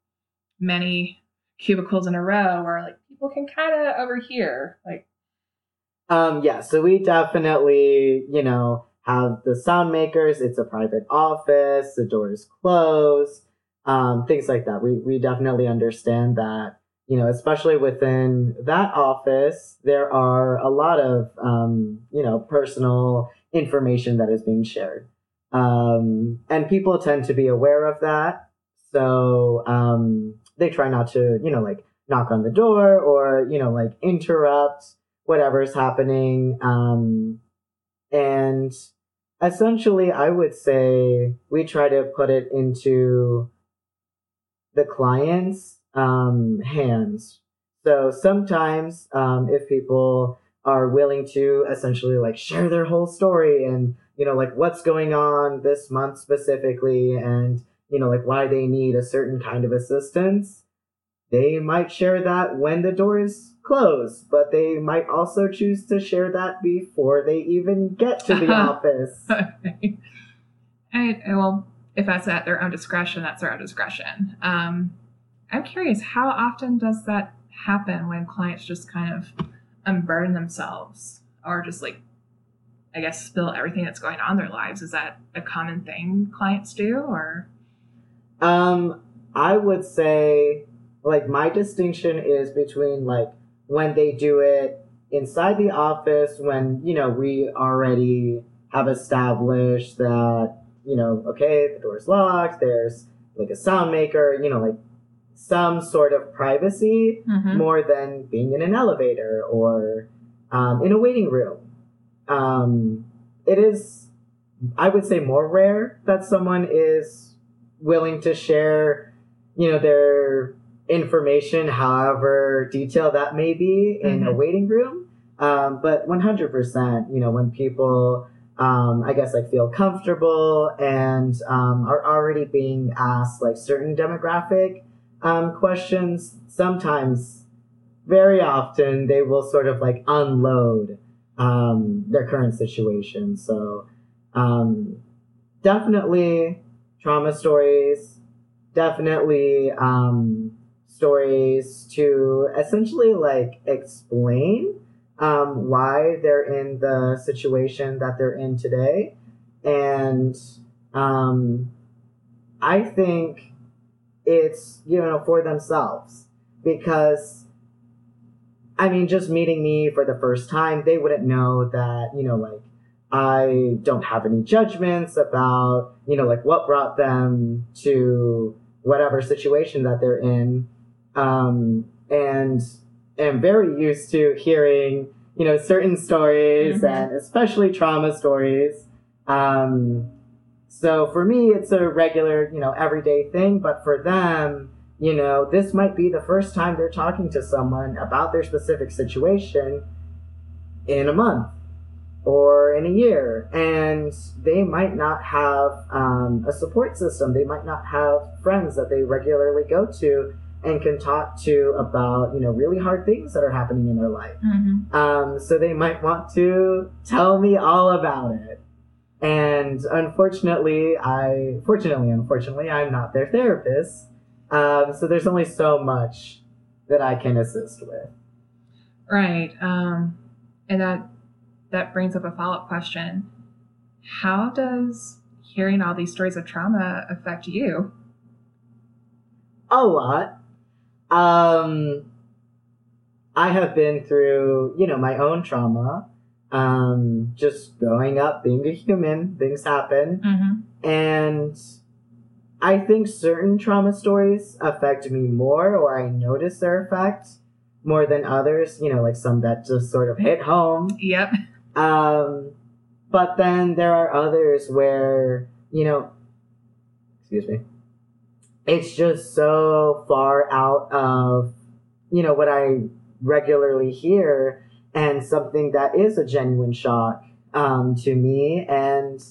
[SPEAKER 1] many cubicles in a row where like people can kind of overhear? Like,
[SPEAKER 2] Um, yeah, so we definitely, you know, have the sound makers. It's a private office. The doors close. Um, things like that. We we definitely understand that. You know, especially within that office, there are a lot of um, you know personal information that is being shared, um, and people tend to be aware of that. So um, they try not to, you know, like knock on the door or you know, like interrupt whatever's happening. Um, and essentially, I would say we try to put it into the client's um, hands. So sometimes, um, if people are willing to essentially like share their whole story and you know like what's going on this month specifically and you know like why they need a certain kind of assistance they might share that when the door is closed, but they might also choose to share that before they even get to the office.
[SPEAKER 1] okay. I, well, if that's at their own discretion, that's their own discretion. Um, I'm curious, how often does that happen when clients just kind of unburden themselves or just like, I guess, spill everything that's going on in their lives? Is that a common thing clients do or?
[SPEAKER 2] Um, I would say, like, my distinction is between, like, when they do it inside the office, when, you know, we already have established that, you know, okay, the door's locked, there's, like, a sound maker, you know, like, some sort of privacy
[SPEAKER 1] Mhm.
[SPEAKER 2] more than being in an elevator or um, in a waiting room. Um, it is, I would say, more rare that someone is willing to share, you know, their information, however detailed that may be, in a
[SPEAKER 1] Mhm.
[SPEAKER 2] waiting room. Um, but 100%, you know, when people um, I guess like feel comfortable and um, are already being asked like certain demographic um, questions. Sometimes, very often, they will sort of like unload um, their current situation. So, um, definitely trauma stories, definitely um, stories to essentially like explain um, why they're in the situation that they're in today. And um, I think it's, you know, for themselves because I mean, just meeting me for the first time, they wouldn't know that, you know, like, I don't have any judgments about, you know, like what brought them to whatever situation that they're in. Um, and am very used to hearing, you know, certain stories
[SPEAKER 1] Mhm.
[SPEAKER 2] and especially trauma stories. Um, so for me, it's a regular, you know, everyday thing, but for them, you know, this might be the first time they're talking to someone about their specific situation in a month or in a year. And they might not have um, a support system. They might not have friends that they regularly go to and can talk to about, you know, really hard things that are happening in their life.
[SPEAKER 1] Mm-hmm.
[SPEAKER 2] Um, so they might want to tell me all about it. And unfortunately, I, fortunately, unfortunately, I'm not their therapist. Um, so there's only so much that I can assist with.
[SPEAKER 1] Right. Um, and that that brings up a follow up question. How does hearing all these stories of trauma affect you?
[SPEAKER 2] A lot. Um, I have been through, you know, my own trauma. Um, just growing up, being a human, things happen.
[SPEAKER 1] Mm-hmm.
[SPEAKER 2] And I think certain trauma stories affect me more, or I notice their effect more than others. You know, like some that just sort of hit home.
[SPEAKER 1] Yep.
[SPEAKER 2] Um, but then there are others where, you know, excuse me, it's just so far out of, you know, what I regularly hear and something that is a genuine shock um, to me. And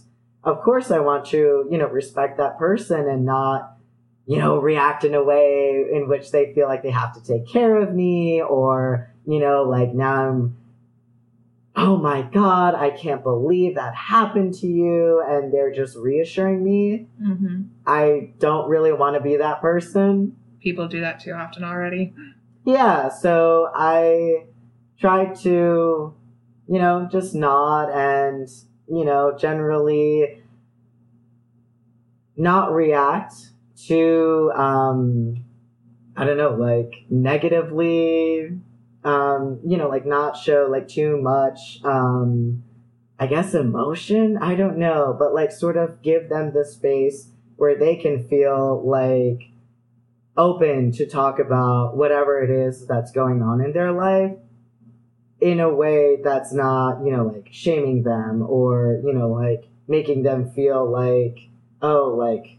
[SPEAKER 2] of course, I want to, you know, respect that person and not, you know, react in a way in which they feel like they have to take care of me or, you know, like now I'm oh my god, I can't believe that happened to you. And they're just reassuring me.
[SPEAKER 1] Mm-hmm.
[SPEAKER 2] I don't really want to be that person.
[SPEAKER 1] People do that too often already.
[SPEAKER 2] Yeah, so I try to, you know, just nod and, you know, generally not react to, um, I don't know, like negatively um, you know, like not show like too much, um, I guess emotion. I don't know, but like sort of give them the space where they can feel like open to talk about whatever it is that's going on in their life in a way that's not, you know, like shaming them or, you know, like making them feel like, oh, like,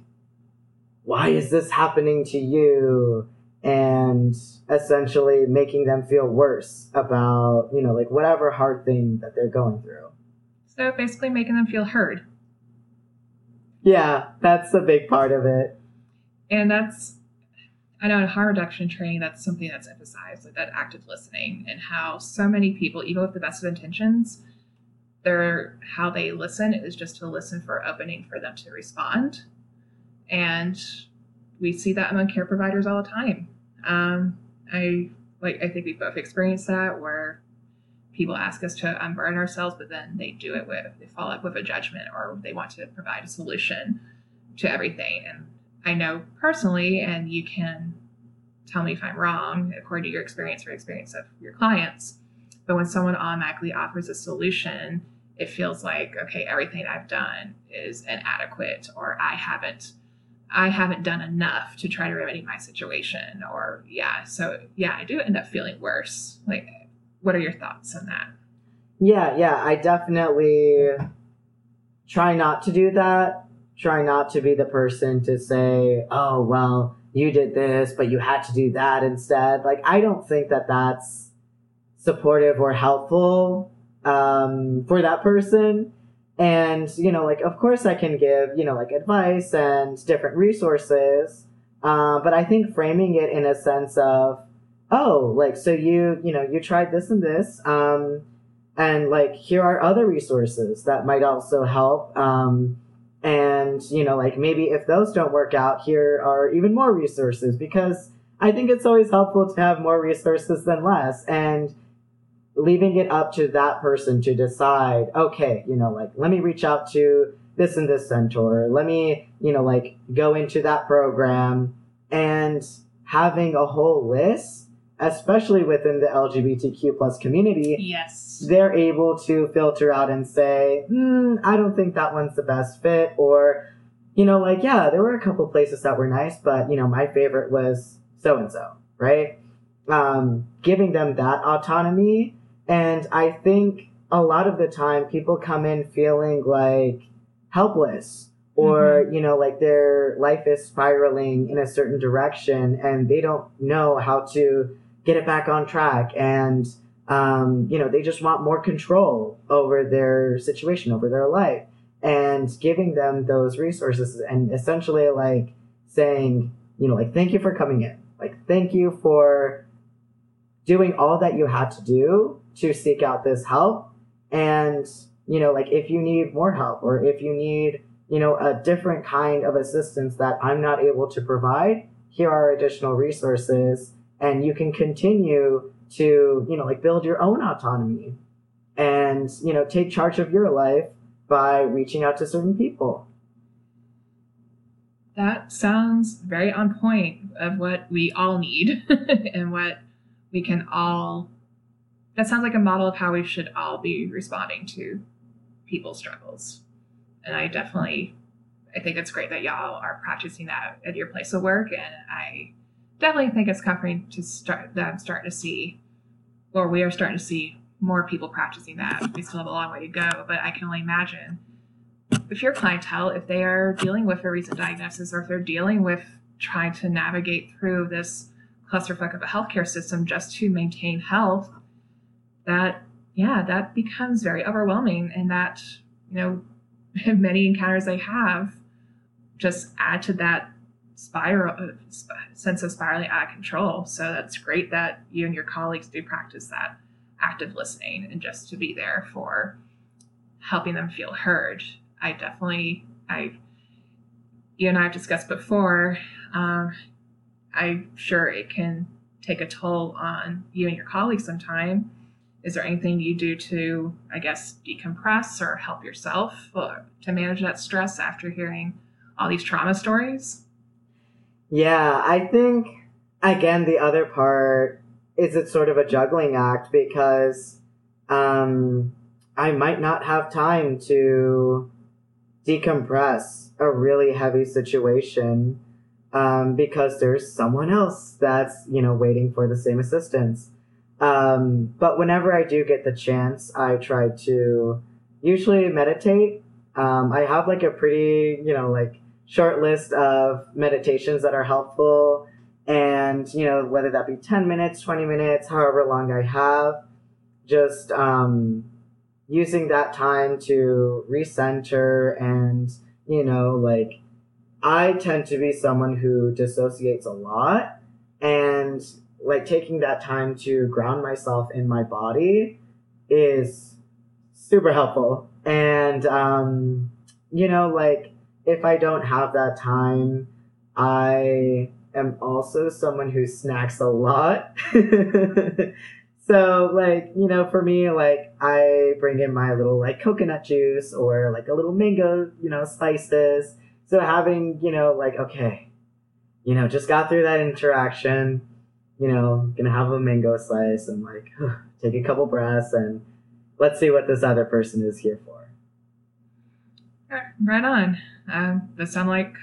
[SPEAKER 2] why is this happening to you? And essentially making them feel worse about, you know, like whatever hard thing that they're going through.
[SPEAKER 1] So basically making them feel heard.
[SPEAKER 2] Yeah, that's a big part of it.
[SPEAKER 1] And that's I know in harm reduction training that's something that's emphasized, like that active listening and how so many people, even with the best of intentions, their how they listen is just to listen for opening for them to respond. And we see that among care providers all the time. Um, I like I think we both experienced that where people ask us to unburden ourselves, but then they do it with they follow up with a judgment or they want to provide a solution to everything. And I know personally, and you can tell me if I'm wrong according to your experience or experience of your clients. But when someone automatically offers a solution, it feels like okay, everything I've done is inadequate, or I haven't I haven't done enough to try to remedy my situation. Or, yeah, so yeah, I do end up feeling worse. Like, what are your thoughts on that?
[SPEAKER 2] Yeah, yeah, I definitely try not to do that. Try not to be the person to say, oh, well, you did this, but you had to do that instead. Like, I don't think that that's supportive or helpful um, for that person. And, you know, like, of course I can give, you know, like advice and different resources. Uh, but I think framing it in a sense of, oh, like, so you, you know, you tried this and this. Um, and like, here are other resources that might also help. Um, and, you know, like maybe if those don't work out, here are even more resources because I think it's always helpful to have more resources than less. And, leaving it up to that person to decide, okay, you know, like, let me reach out to this and this center, let me, you know, like, go into that program and having a whole list, especially within the LGBTQ plus community,
[SPEAKER 1] Yes.
[SPEAKER 2] they're able to filter out and say, hmm, I don't think that one's the best fit, or, you know, like, yeah, there were a couple places that were nice, but, you know, my favorite was so and so, right? Um, giving them that autonomy. And I think a lot of the time people come in feeling like helpless or, you know, like their life is spiraling in a certain direction and they don't know how to get it back on track. And, um, you know, they just want more control over their situation, over their life. And giving them those resources and essentially like saying, you know, like, thank you for coming in. Like, thank you for doing all that you had to do to seek out this help. And, you know, like, if you need more help or if you need, you know, a different kind of assistance that I'm not able to provide, here are additional resources. And you can continue to, you know, like, build your own autonomy and, you know, take charge of your life by reaching out to certain people.
[SPEAKER 1] That sounds very on point of what we all need and what we can all. That sounds like a model of how we should all be responding to people's struggles. And I definitely, I think it's great that y'all are practicing that at your place of work. And I definitely think it's comforting to start that I'm starting to see, or we are starting to see more people practicing that. We still have a long way to go, but I can only imagine if your clientele, if they are dealing with a recent diagnosis or if they're dealing with trying to navigate through this clusterfuck of a healthcare system just to maintain health, that yeah, that becomes very overwhelming and that, you know, many encounters they have just add to that spiral uh, sense of spiraling out of control. So that's great that you and your colleagues do practice that active listening and just to be there for helping them feel heard. I definitely, I, you and I have discussed before. Um, I'm sure it can take a toll on you and your colleagues sometime. Is there anything you do to, I guess, decompress or help yourself or to manage that stress after hearing all these trauma stories?
[SPEAKER 2] Yeah, I think again the other part is it's sort of a juggling act because um, I might not have time to decompress a really heavy situation um, because there's someone else that's you know waiting for the same assistance. Um, but whenever I do get the chance, I try to usually meditate. Um, I have like a pretty you know like short list of meditations that are helpful and you know whether that be 10 minutes 20 minutes however long i have just um, using that time to recenter and you know like i tend to be someone who dissociates a lot and like taking that time to ground myself in my body is super helpful and um, you know like if i don't have that time i am also someone who snacks a lot. so like, you know, for me, like I bring in my little like coconut juice or like a little mango, you know, slices. So having, you know, like, okay, you know, just got through that interaction, you know, gonna have a mango slice and like take a couple breaths and let's see what this other person is here for.
[SPEAKER 1] Right on. Um, that sound like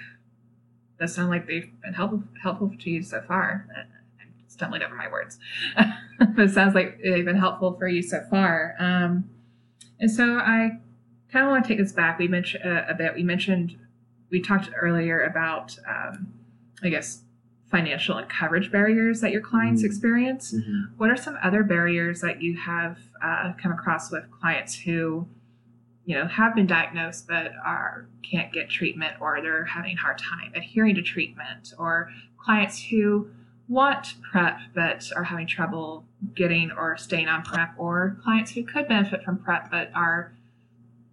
[SPEAKER 1] that sound like they've been helpful helpful to you so far. Uh, I'm stumbling over my words. it sounds like they've been helpful for you so far. Um, and so I kind of want to take this back. We mentioned uh, a bit. We mentioned we talked earlier about um, I guess financial and coverage barriers that your clients
[SPEAKER 2] Mhm.
[SPEAKER 1] experience. What are some other barriers that you have uh, come across with clients who you know, have been diagnosed but are can't get treatment or they're having a hard time adhering to treatment, or clients who want PrEP but are having trouble getting or staying on PrEP, or clients who could benefit from PrEP but are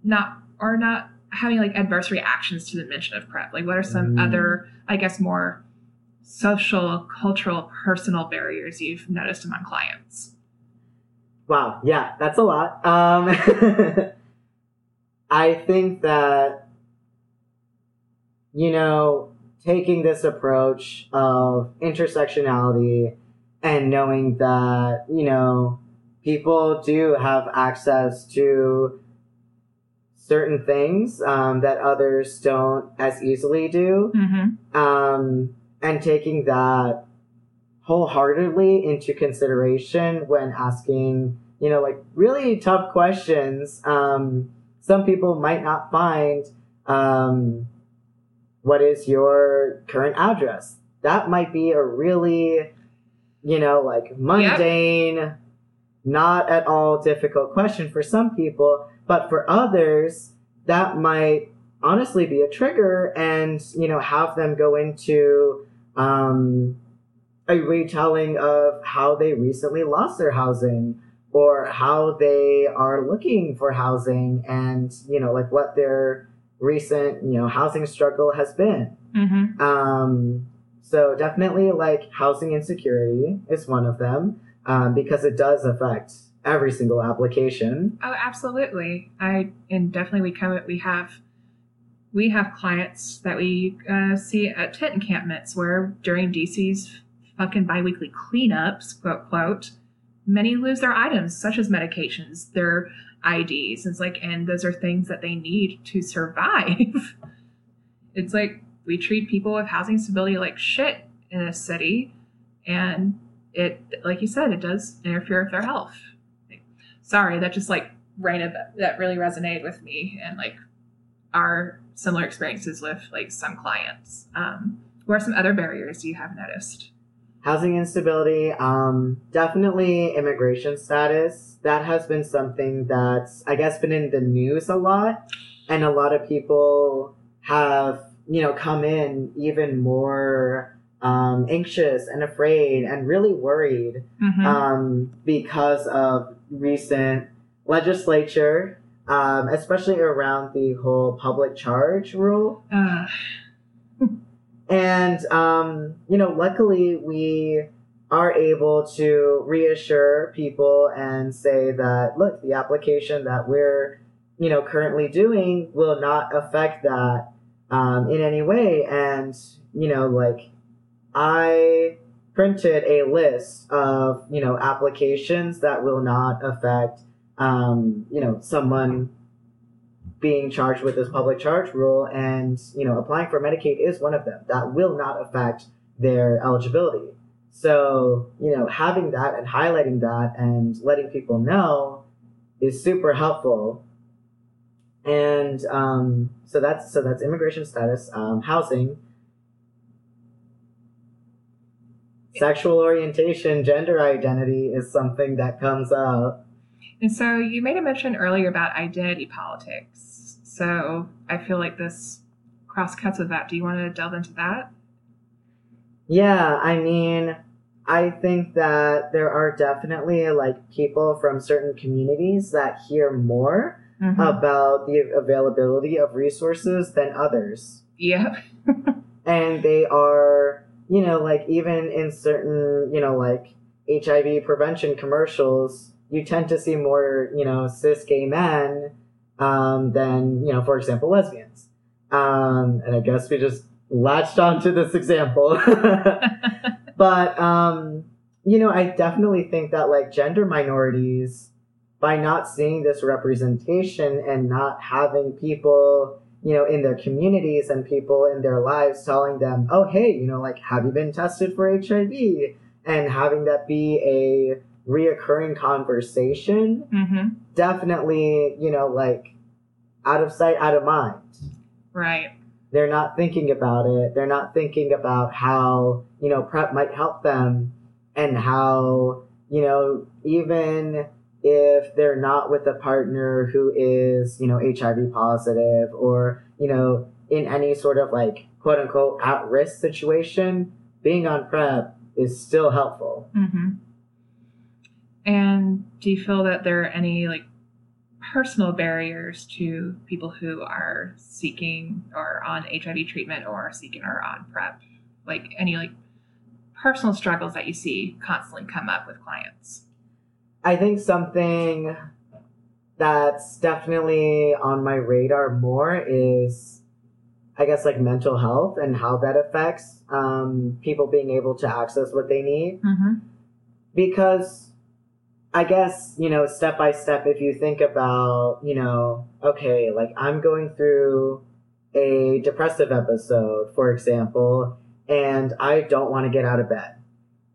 [SPEAKER 1] not are not having like adverse reactions to the mention of PrEP. Like, what are some
[SPEAKER 2] Mm.
[SPEAKER 1] other, I guess, more social, cultural, personal barriers you've noticed among clients?
[SPEAKER 2] Wow, yeah, that's a lot. Um, I think that, you know, taking this approach of intersectionality and knowing that, you know, people do have access to certain things um, that others don't as easily do
[SPEAKER 1] Mm-hmm.
[SPEAKER 2] um, and taking that wholeheartedly into consideration when asking, you know, like really tough questions. Um, some people might not find um, what is your current address. That might be a really, you know, like mundane, not at all difficult question for some people, but for others, that might honestly be a trigger and you know have them go into um, a retelling of how they recently lost their housing or how they are looking for housing and you know like what their recent you know housing struggle has been
[SPEAKER 1] Mm-hmm.
[SPEAKER 2] um, so definitely like housing insecurity is one of them um, because it does affect every single application
[SPEAKER 1] Oh, absolutely. I and definitely we come we have we have clients that we uh, see at tent encampments where during DC's fucking biweekly cleanups, quote quote, many lose their items such as medications, their IDs. It's like, and those are things that they need to survive. it's like we treat people with housing stability like shit in a city, and it, like you said, it does interfere with their health sorry that just like rang a that really resonated with me and like our similar experiences with like some clients. Um what are some other barriers you have noticed?
[SPEAKER 2] Housing instability um, definitely immigration status. That has been something that's i guess been in the news a lot. And a lot of people have you know come in even more um, anxious and afraid and really worried
[SPEAKER 1] mm-hmm.
[SPEAKER 2] um, because of recent legislature um, especially around the whole public charge rule
[SPEAKER 1] uh,
[SPEAKER 2] and, um, you know, luckily we are able to reassure people and say that, look, the application that we're, you know, currently doing will not affect that um, in any way. And, you know, like I printed a list of, you know, applications that will not affect, um, you know, someone being charged with this public charge rule and you know applying for medicaid is one of them. That will not affect their eligibility. So you know having that and highlighting that and letting people know is super helpful. And um, so that's so that's immigration status um, housing sexual orientation gender identity is something that comes up
[SPEAKER 1] and so you made a mention earlier about identity politics so i feel like this cross cuts with that do you want to delve into that
[SPEAKER 2] Yeah, I mean, I think that there are definitely like people from certain communities that hear more
[SPEAKER 1] Mhm.
[SPEAKER 2] about the availability of resources than others.
[SPEAKER 1] yep
[SPEAKER 2] And they are, you know, like even in certain, you know, like HIV prevention commercials, you tend to see more, you know, cis gay men um, than, you know, for example, lesbians. Um, and I guess we just latched onto this example. but um you know i definitely think that like gender minorities by not seeing this representation and not having people you know in their communities and people in their lives telling them oh hey you know like have you been tested for hiv and having that be a reoccurring conversation
[SPEAKER 1] hmm
[SPEAKER 2] definitely you know like out of sight out of mind
[SPEAKER 1] right
[SPEAKER 2] they're not thinking about it. They're not thinking about how, you know, prep might help them and how, you know, even if they're not with a partner who is, you know, HIV positive or, you know, in any sort of like quote unquote at risk situation, being on PrEP is still helpful.
[SPEAKER 1] Mm-hmm. And do you feel that there are any like personal barriers to people who are seeking or on HIV treatment or seeking or on PrEP? Like any like personal struggles that you see constantly come up with clients?
[SPEAKER 2] I think something that's definitely on my radar more is, I guess, like mental health and how that affects um, people being able to access what they need.
[SPEAKER 1] Mm-hmm.
[SPEAKER 2] Because I guess, you know, step by step, if you think about, you know, okay, like I'm going through a depressive episode, for example, and I don't want to get out of bed.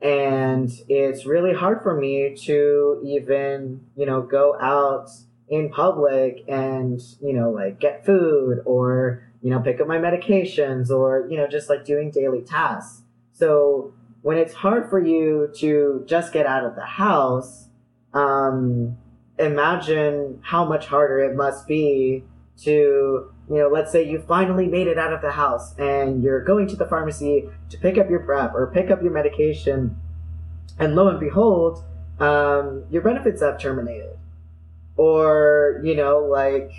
[SPEAKER 2] And it's really hard for me to even, you know, go out in public and, you know, like get food or, you know, pick up my medications or, you know, just like doing daily tasks. So when it's hard for you to just get out of the house, um, imagine how much harder it must be to you know, let's say you finally made it out of the house and you're going to the pharmacy to pick up your PrEP or pick up your medication, and lo and behold, um, your benefits have terminated. Or, you know, like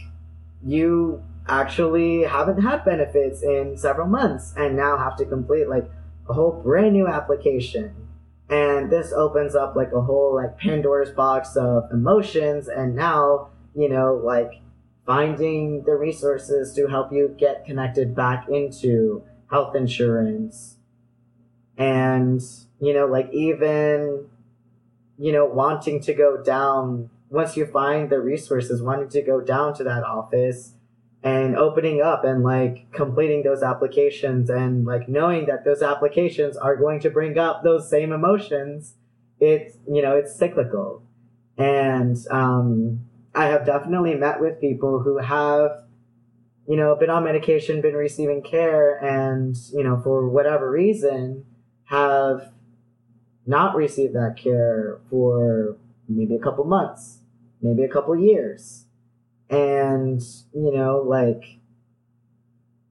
[SPEAKER 2] you actually haven't had benefits in several months and now have to complete like a whole brand new application. And this opens up like a whole like Pandora's box of emotions and now, you know, like finding the resources to help you get connected back into health insurance. And you know like even you know wanting to go down once you find the resources wanting to go down to that office and opening up and like completing those applications and like knowing that those applications are going to bring up those same emotions it's you know it's cyclical and um I have definitely met with people who have, you know, been on medication, been receiving care, and, you know, for whatever reason, have not received that care for maybe a couple months, maybe a couple years. And, you know, like,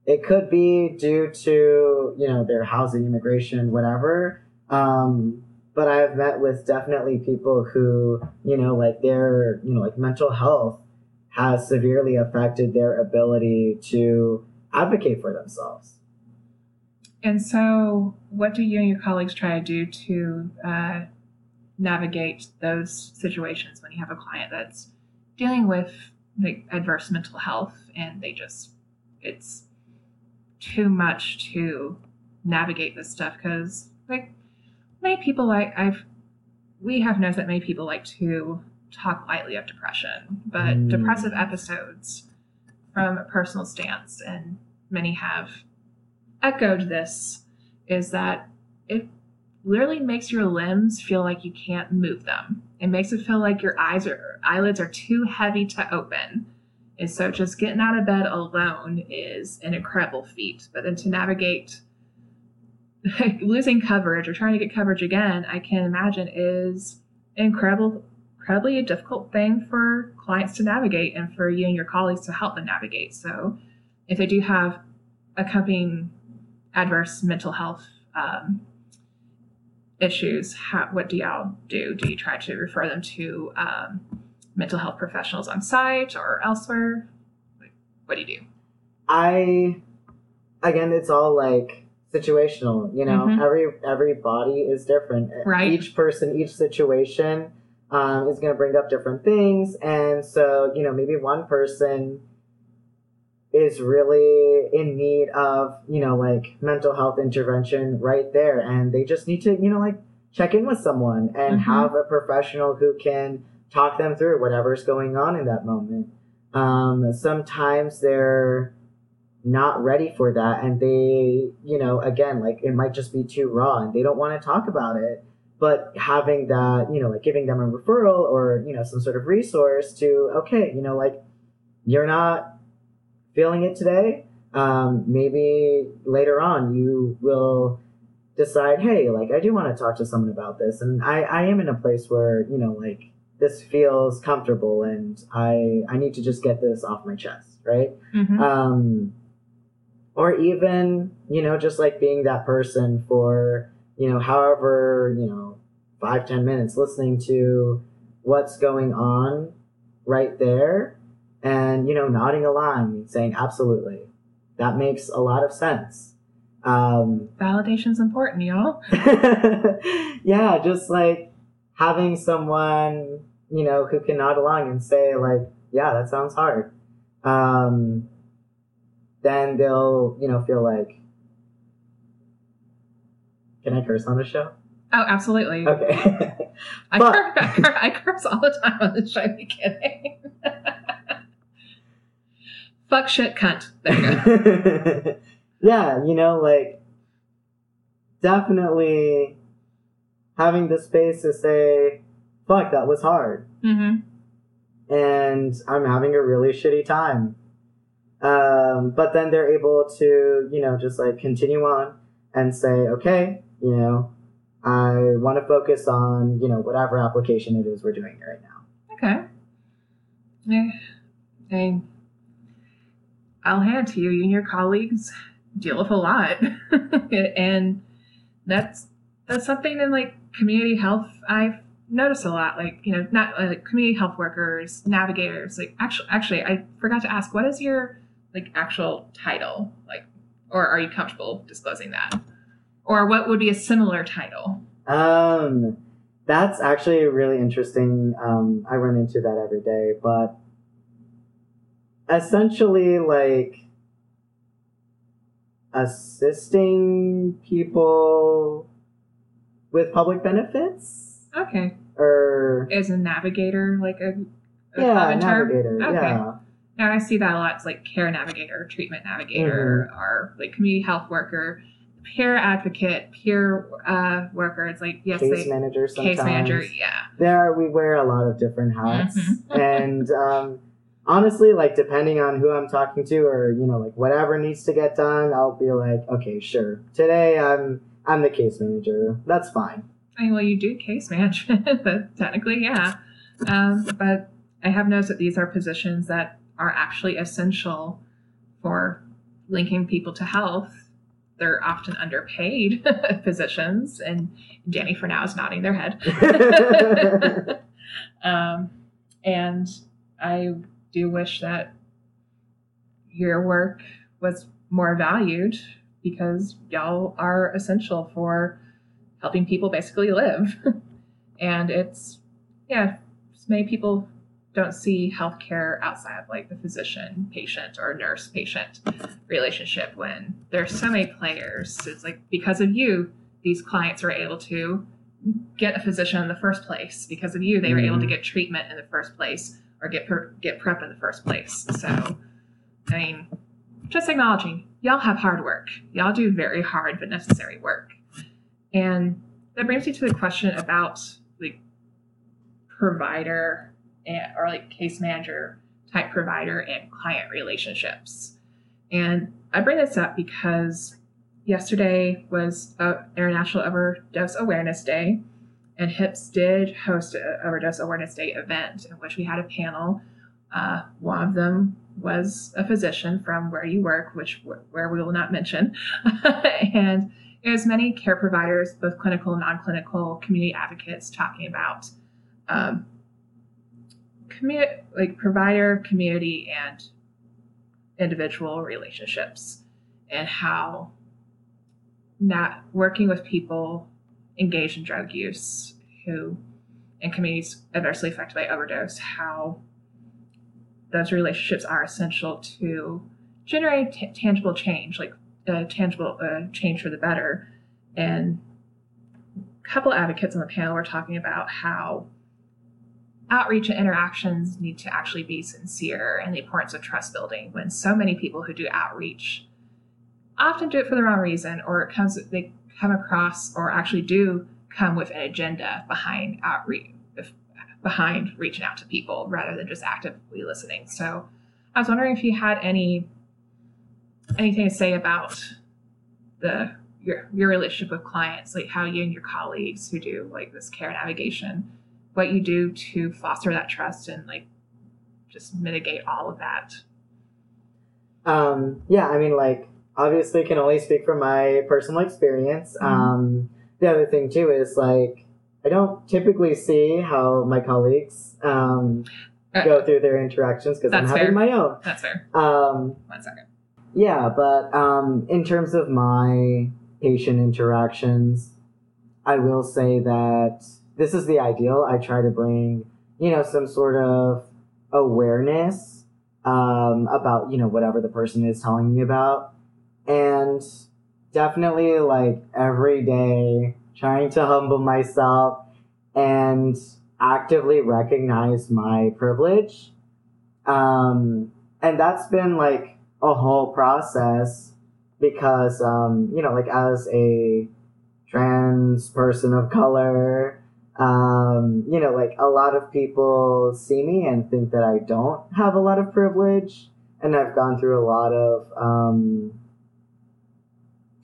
[SPEAKER 2] it could be due to, you know, their housing, immigration, whatever. Um, but I've met with definitely people who, you know, like their, you know, like mental health has severely affected their ability to advocate for themselves.
[SPEAKER 1] And so, what do you and your colleagues try to do to uh, navigate those situations when you have a client that's dealing with like adverse mental health and they just it's too much to navigate this stuff because like many people like I've we have noticed that many people like to talk lightly of depression, but
[SPEAKER 2] Mm.
[SPEAKER 1] depressive episodes from a personal stance, and many have echoed this, is that it literally makes your limbs feel like you can't move them. It makes it feel like your eyes or eyelids are too heavy to open. And so just getting out of bed alone is an incredible feat. But then to navigate losing coverage or trying to get coverage again, I can imagine is incredible, incredibly a difficult thing for clients to navigate and for you and your colleagues to help them navigate. So, if they do have accompanying adverse mental health um, issues, how, what do y'all do? Do you try to refer them to um, mental health professionals on site or elsewhere? Like, What do you do?
[SPEAKER 2] I, again, it's all like situational. You know,
[SPEAKER 1] Mhm.
[SPEAKER 2] every every body is different.
[SPEAKER 1] Right.
[SPEAKER 2] Each person, each situation um, is going to bring up different things, and so you know, maybe one person is really in need of you know like mental health intervention right there, and they just need to you know like check in with someone and
[SPEAKER 1] Mhm.
[SPEAKER 2] have a professional who can talk them through whatever's going on in that moment. Um, sometimes they're not ready for that and they you know again like it might just be too raw and they don't want to talk about it but having that you know like giving them a referral or you know some sort of resource to okay you know like you're not feeling it today um, maybe later on you will decide hey like i do want to talk to someone about this and i i am in a place where you know like this feels comfortable and I I need to just get this off my chest, right?
[SPEAKER 1] Mhm.
[SPEAKER 2] um, or even you know just like being that person for you know however you know five ten minutes listening to what's going on right there and you know nodding along and saying absolutely that makes a lot of sense um,
[SPEAKER 1] Validation's important, y'all.
[SPEAKER 2] yeah just like having someone you know who can nod along and say like yeah that sounds hard um, then they'll you know feel like can i curse on the show
[SPEAKER 1] Oh, absolutely.
[SPEAKER 2] okay
[SPEAKER 1] I,
[SPEAKER 2] but-
[SPEAKER 1] cur- I, cur- I curse all the time on the show. Be kidding. Fuck shit cunt. There you go.
[SPEAKER 2] yeah you know like definitely having the space to say fuck that was hard
[SPEAKER 1] Mm-hmm.
[SPEAKER 2] and I'm having a really shitty time. Um, but then they're able to, you know, just like continue on and say, okay, you know, I want to focus on, you know, whatever application it is we're doing right now.
[SPEAKER 1] Okay. Yeah. And I'll hand to you. You and your colleagues deal with a lot, and that's that's something in like community health I've noticed a lot. Like you know, not like community health workers, navigators. Like actually, actually, I forgot to ask. What is your like actual title? Like, or are you comfortable disclosing that? Or what would be a similar title?
[SPEAKER 2] Um, that's actually really interesting. Um, I run into that every day, but essentially, like assisting people with public benefits
[SPEAKER 1] Okay,
[SPEAKER 2] or
[SPEAKER 1] as a navigator like a, a
[SPEAKER 2] yeah,
[SPEAKER 1] term?
[SPEAKER 2] navigator.
[SPEAKER 1] Okay.
[SPEAKER 2] Yeah.
[SPEAKER 1] Now I see that a lot. It's like care navigator, treatment navigator,
[SPEAKER 2] Mm-hmm.
[SPEAKER 1] or like community health worker, peer advocate, peer uh, worker. It's like yes,
[SPEAKER 2] Case
[SPEAKER 1] they
[SPEAKER 2] manager sometimes.
[SPEAKER 1] case manager. Yeah.
[SPEAKER 2] there we wear a lot of different hats
[SPEAKER 1] Mhm.
[SPEAKER 2] and um, honestly like depending on who i'm talking to or you know like whatever needs to get done i'll be like okay sure today i'm i'm the case manager that's fine
[SPEAKER 1] I mean, well, you do case management, but technically, yeah. Um, but I have noticed that these are positions that are actually essential for linking people to health. They're often underpaid positions, and Danny for now is nodding their head. um, and I do wish that your work was more valued because y'all are essential for helping people basically live. and it's, yeah, many people don't see healthcare outside of like the physician patient or nurse patient relationship when there's so many players. It's like because of you, these clients are able to get a physician in the first place. Because of you, they were able to
[SPEAKER 2] Mhm.
[SPEAKER 1] get treatment in the first place or get per- get PrEP in the first place. So, I mean, just acknowledging y'all have hard work. Y'all do very hard but necessary work. And that brings me to the question about like provider and, or like case manager type provider and client relationships. And I bring this up because yesterday was uh, International Overdose Awareness Day, and HIPS did host an Overdose Awareness Day event in which we had a panel. Uh, one of them was a physician from where you work, which where we will not mention, and was many care providers, both clinical and non-clinical, community advocates, talking about um, like provider, community, and individual relationships, and how not working with people engaged in drug use who in communities adversely affected by overdose, how those relationships are essential to generate t- tangible change, like uh, tangible uh, change for the better. And a couple advocates on the panel were talking about how outreach and interactions need to actually be sincere and the importance of trust building when so many people who do outreach often do it for the wrong reason or it comes they come across or actually do come with an agenda behind outreach behind reaching out to people rather than just actively listening so i was wondering if you had any anything to say about the your your relationship with clients like how you and your colleagues who do like this care navigation what you do to foster that trust and like just mitigate all of that.
[SPEAKER 2] Um, yeah, I mean, like, obviously, can only speak from my personal experience.
[SPEAKER 1] Mhm.
[SPEAKER 2] Um, the other thing too is like, I don't typically see how my colleagues um,
[SPEAKER 1] Uh,
[SPEAKER 2] go through their interactions because I'm having
[SPEAKER 1] fair.
[SPEAKER 2] my own.
[SPEAKER 1] That's fair.
[SPEAKER 2] Um,
[SPEAKER 1] One second.
[SPEAKER 2] yeah, but um, in terms of my patient interactions, I will say that this is the ideal. I try to bring, you know, some sort of awareness um, about, you know, whatever the person is telling me about. And definitely, like, every day, trying to humble myself and actively recognize my privilege. Um, and that's been like a whole process because um, you know like as a trans person of color um, you know like a lot of people see me and think that i don't have a lot of privilege and i've gone through a lot of um,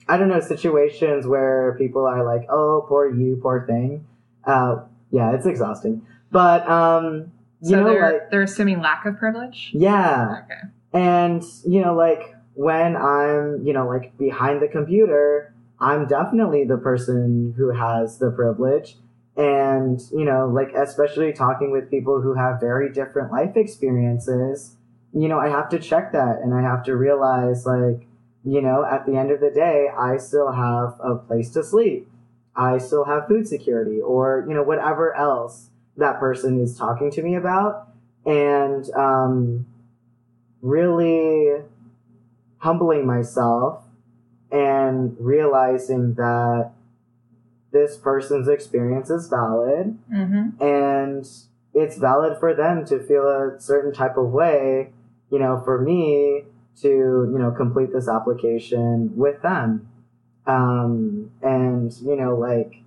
[SPEAKER 2] i don't know situations where people are like oh poor you poor thing uh, yeah it's exhausting but um, you
[SPEAKER 1] So
[SPEAKER 2] know
[SPEAKER 1] they're
[SPEAKER 2] like
[SPEAKER 1] they're assuming lack of privilege.
[SPEAKER 2] yeah
[SPEAKER 1] Okay.
[SPEAKER 2] and, you know, like when I'm, you know, like behind the computer, I'm definitely the person who has the privilege. And, you know, like especially talking with people who have very different life experiences, you know, I have to check that and I have to realize, like, you know, at the end of the day, I still have a place to sleep. I still have food security or, you know, whatever else that person is talking to me about. And, um, really humbling myself and realizing that this person's experience is valid
[SPEAKER 1] Mm-hmm.
[SPEAKER 2] and it's valid for them to feel a certain type of way you know for me to you know complete this application with them. Um and you know like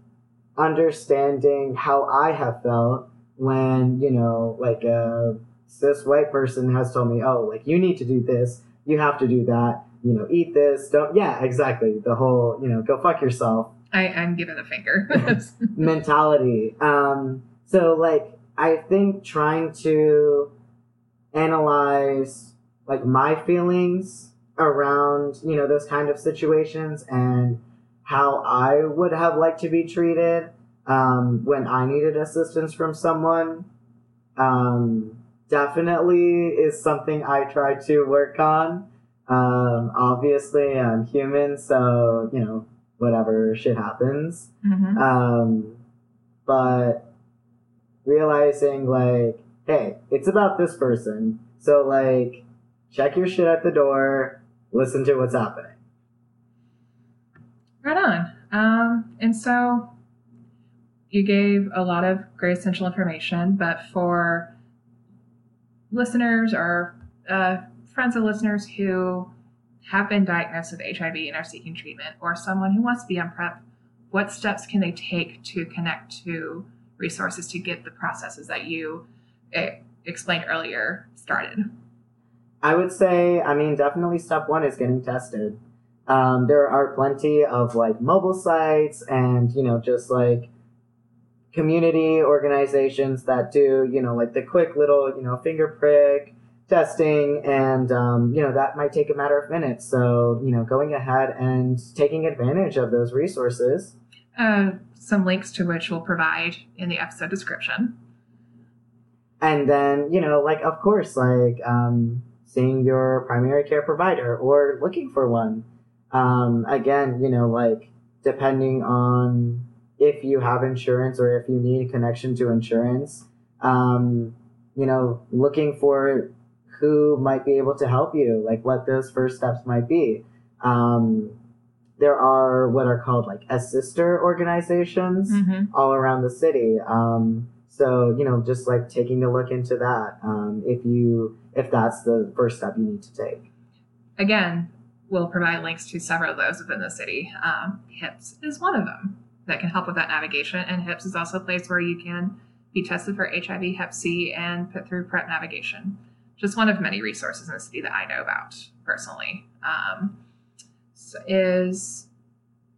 [SPEAKER 2] understanding how i have felt when you know like a cis white person has told me oh like you need to do this. You have to do that. You know eat this. Don't yeah exactly. The whole you know go fuck yourself.
[SPEAKER 1] I, I'm giving a finger.
[SPEAKER 2] mentality. Um, so like I think trying to analyze like my feelings around you know those kind of situations and how I would have liked to be treated um, when I needed assistance from someone um, definitely is something I try to work on. Um, obviously, I'm human, so you know whatever shit happens.
[SPEAKER 1] hmm
[SPEAKER 2] Um, but realizing like, hey, it's about this person. So like, check your shit at the door. Listen to what's happening.
[SPEAKER 1] Right on. Um, and so you gave a lot of great essential information, but for listeners or uh, friends of listeners who have been diagnosed with HIV and are seeking treatment, or someone who wants to be on PrEP, what steps can they take to connect to resources to get the processes that you eh, explained earlier started?
[SPEAKER 2] I would say, I mean, definitely step one is getting tested. Um, there are plenty of like mobile sites and, you know, just like community organizations that do, you know, like the quick little, you know, finger prick testing. And, um, you know, that might take a matter of minutes. So, you know, going ahead and taking advantage of those resources.
[SPEAKER 1] Uh, some links to which we'll provide in the episode description.
[SPEAKER 2] and then you know like of course like um, seeing your primary care provider or looking for one um, again you know like depending on if you have insurance or if you need a connection to insurance um, you know looking for who might be able to help you like what those first steps might be um, there are what are called like assister organizations
[SPEAKER 1] Mm-hmm.
[SPEAKER 2] all around the city. Um, so you know, just like taking a look into that, um, if you if that's the first step you need to take.
[SPEAKER 1] again, we'll provide links to several of those within the city. Um, HIPS is one of them that can help with that navigation, and HIPS is also a place where you can be tested for HIV, Hep C, and put through PrEP navigation. Just one of many resources in the city that I know about personally. Um, is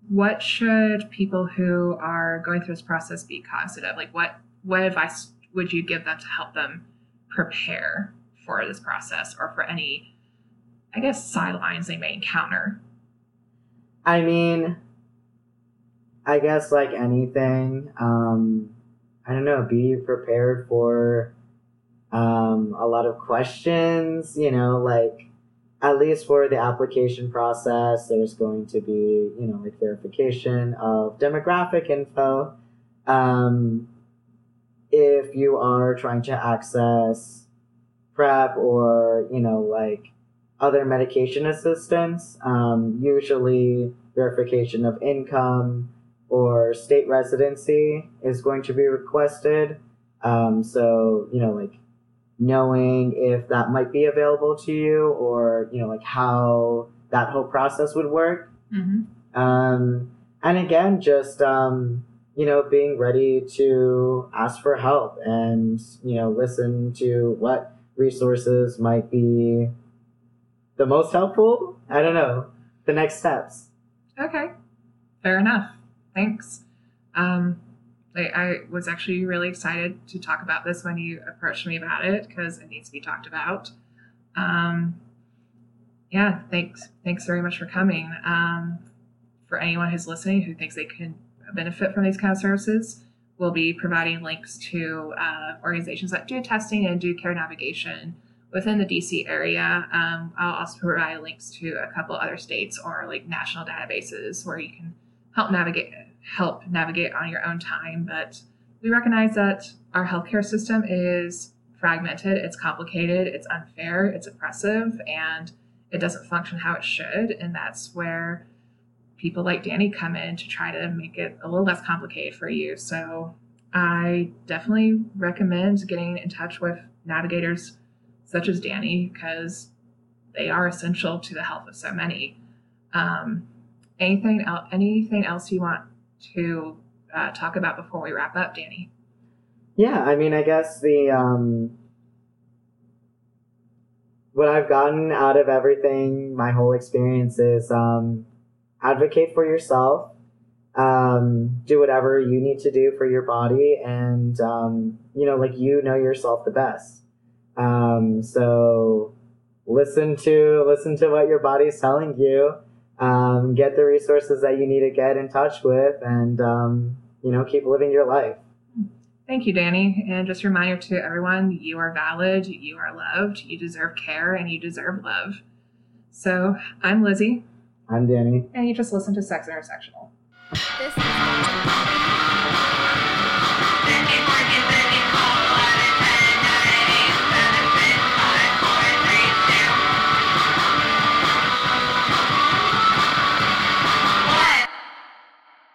[SPEAKER 1] what should people who are going through this process be cognizant of? Like, what what advice would you give them to help them prepare for this process or for any, I guess, sidelines they may encounter?
[SPEAKER 2] I mean, I guess like anything, um, I don't know, be prepared for um, a lot of questions, you know, like at least for the application process, there's going to be, you know, like verification of demographic info. Um, if you are trying to access PrEP or, you know, like other medication assistance, um, usually verification of income or state residency is going to be requested. Um, so, you know, like knowing if that might be available to you or, you know, like how that whole process would work.
[SPEAKER 1] Mm-hmm.
[SPEAKER 2] Um, and again, just, um, you know, being ready to ask for help and, you know, listen to what resources might be the most helpful. I don't know. The next steps.
[SPEAKER 1] Okay, fair enough. Thanks. Um, I, I was actually really excited to talk about this when you approached me about it because it needs to be talked about. Um, yeah, thanks. Thanks very much for coming. Um, for anyone who's listening who thinks they can benefit from these kind of services, we'll be providing links to uh, organizations that do testing and do care navigation within the DC area. Um, I'll also provide links to a couple other states or like national databases where you can help navigate help navigate on your own time. But we recognize that our healthcare system is fragmented, it's complicated, it's unfair, it's oppressive, and it doesn't function how it should. And that's where people like Danny come in to try to make it a little less complicated for you. So I definitely recommend getting in touch with navigators such as Danny because they are essential to the health of so many. Um, anything else? Anything else you want to uh, talk about before we wrap up, Danny?
[SPEAKER 2] Yeah, I mean, I guess the um, what I've gotten out of everything, my whole experience is um, advocate for yourself, um, do whatever you need to do for your body, and um, you know, like you know yourself the best. Um, so listen to listen to what your body's telling you. Um, get the resources that you need to get in touch with, and um, you know, keep living your life.
[SPEAKER 1] Thank you, Danny. And just a reminder to everyone you are valid, you are loved, you deserve care, and you deserve love. So I'm Lizzie,
[SPEAKER 2] I'm Danny.
[SPEAKER 1] and you just listened to Sex Intersectional.
[SPEAKER 3] This is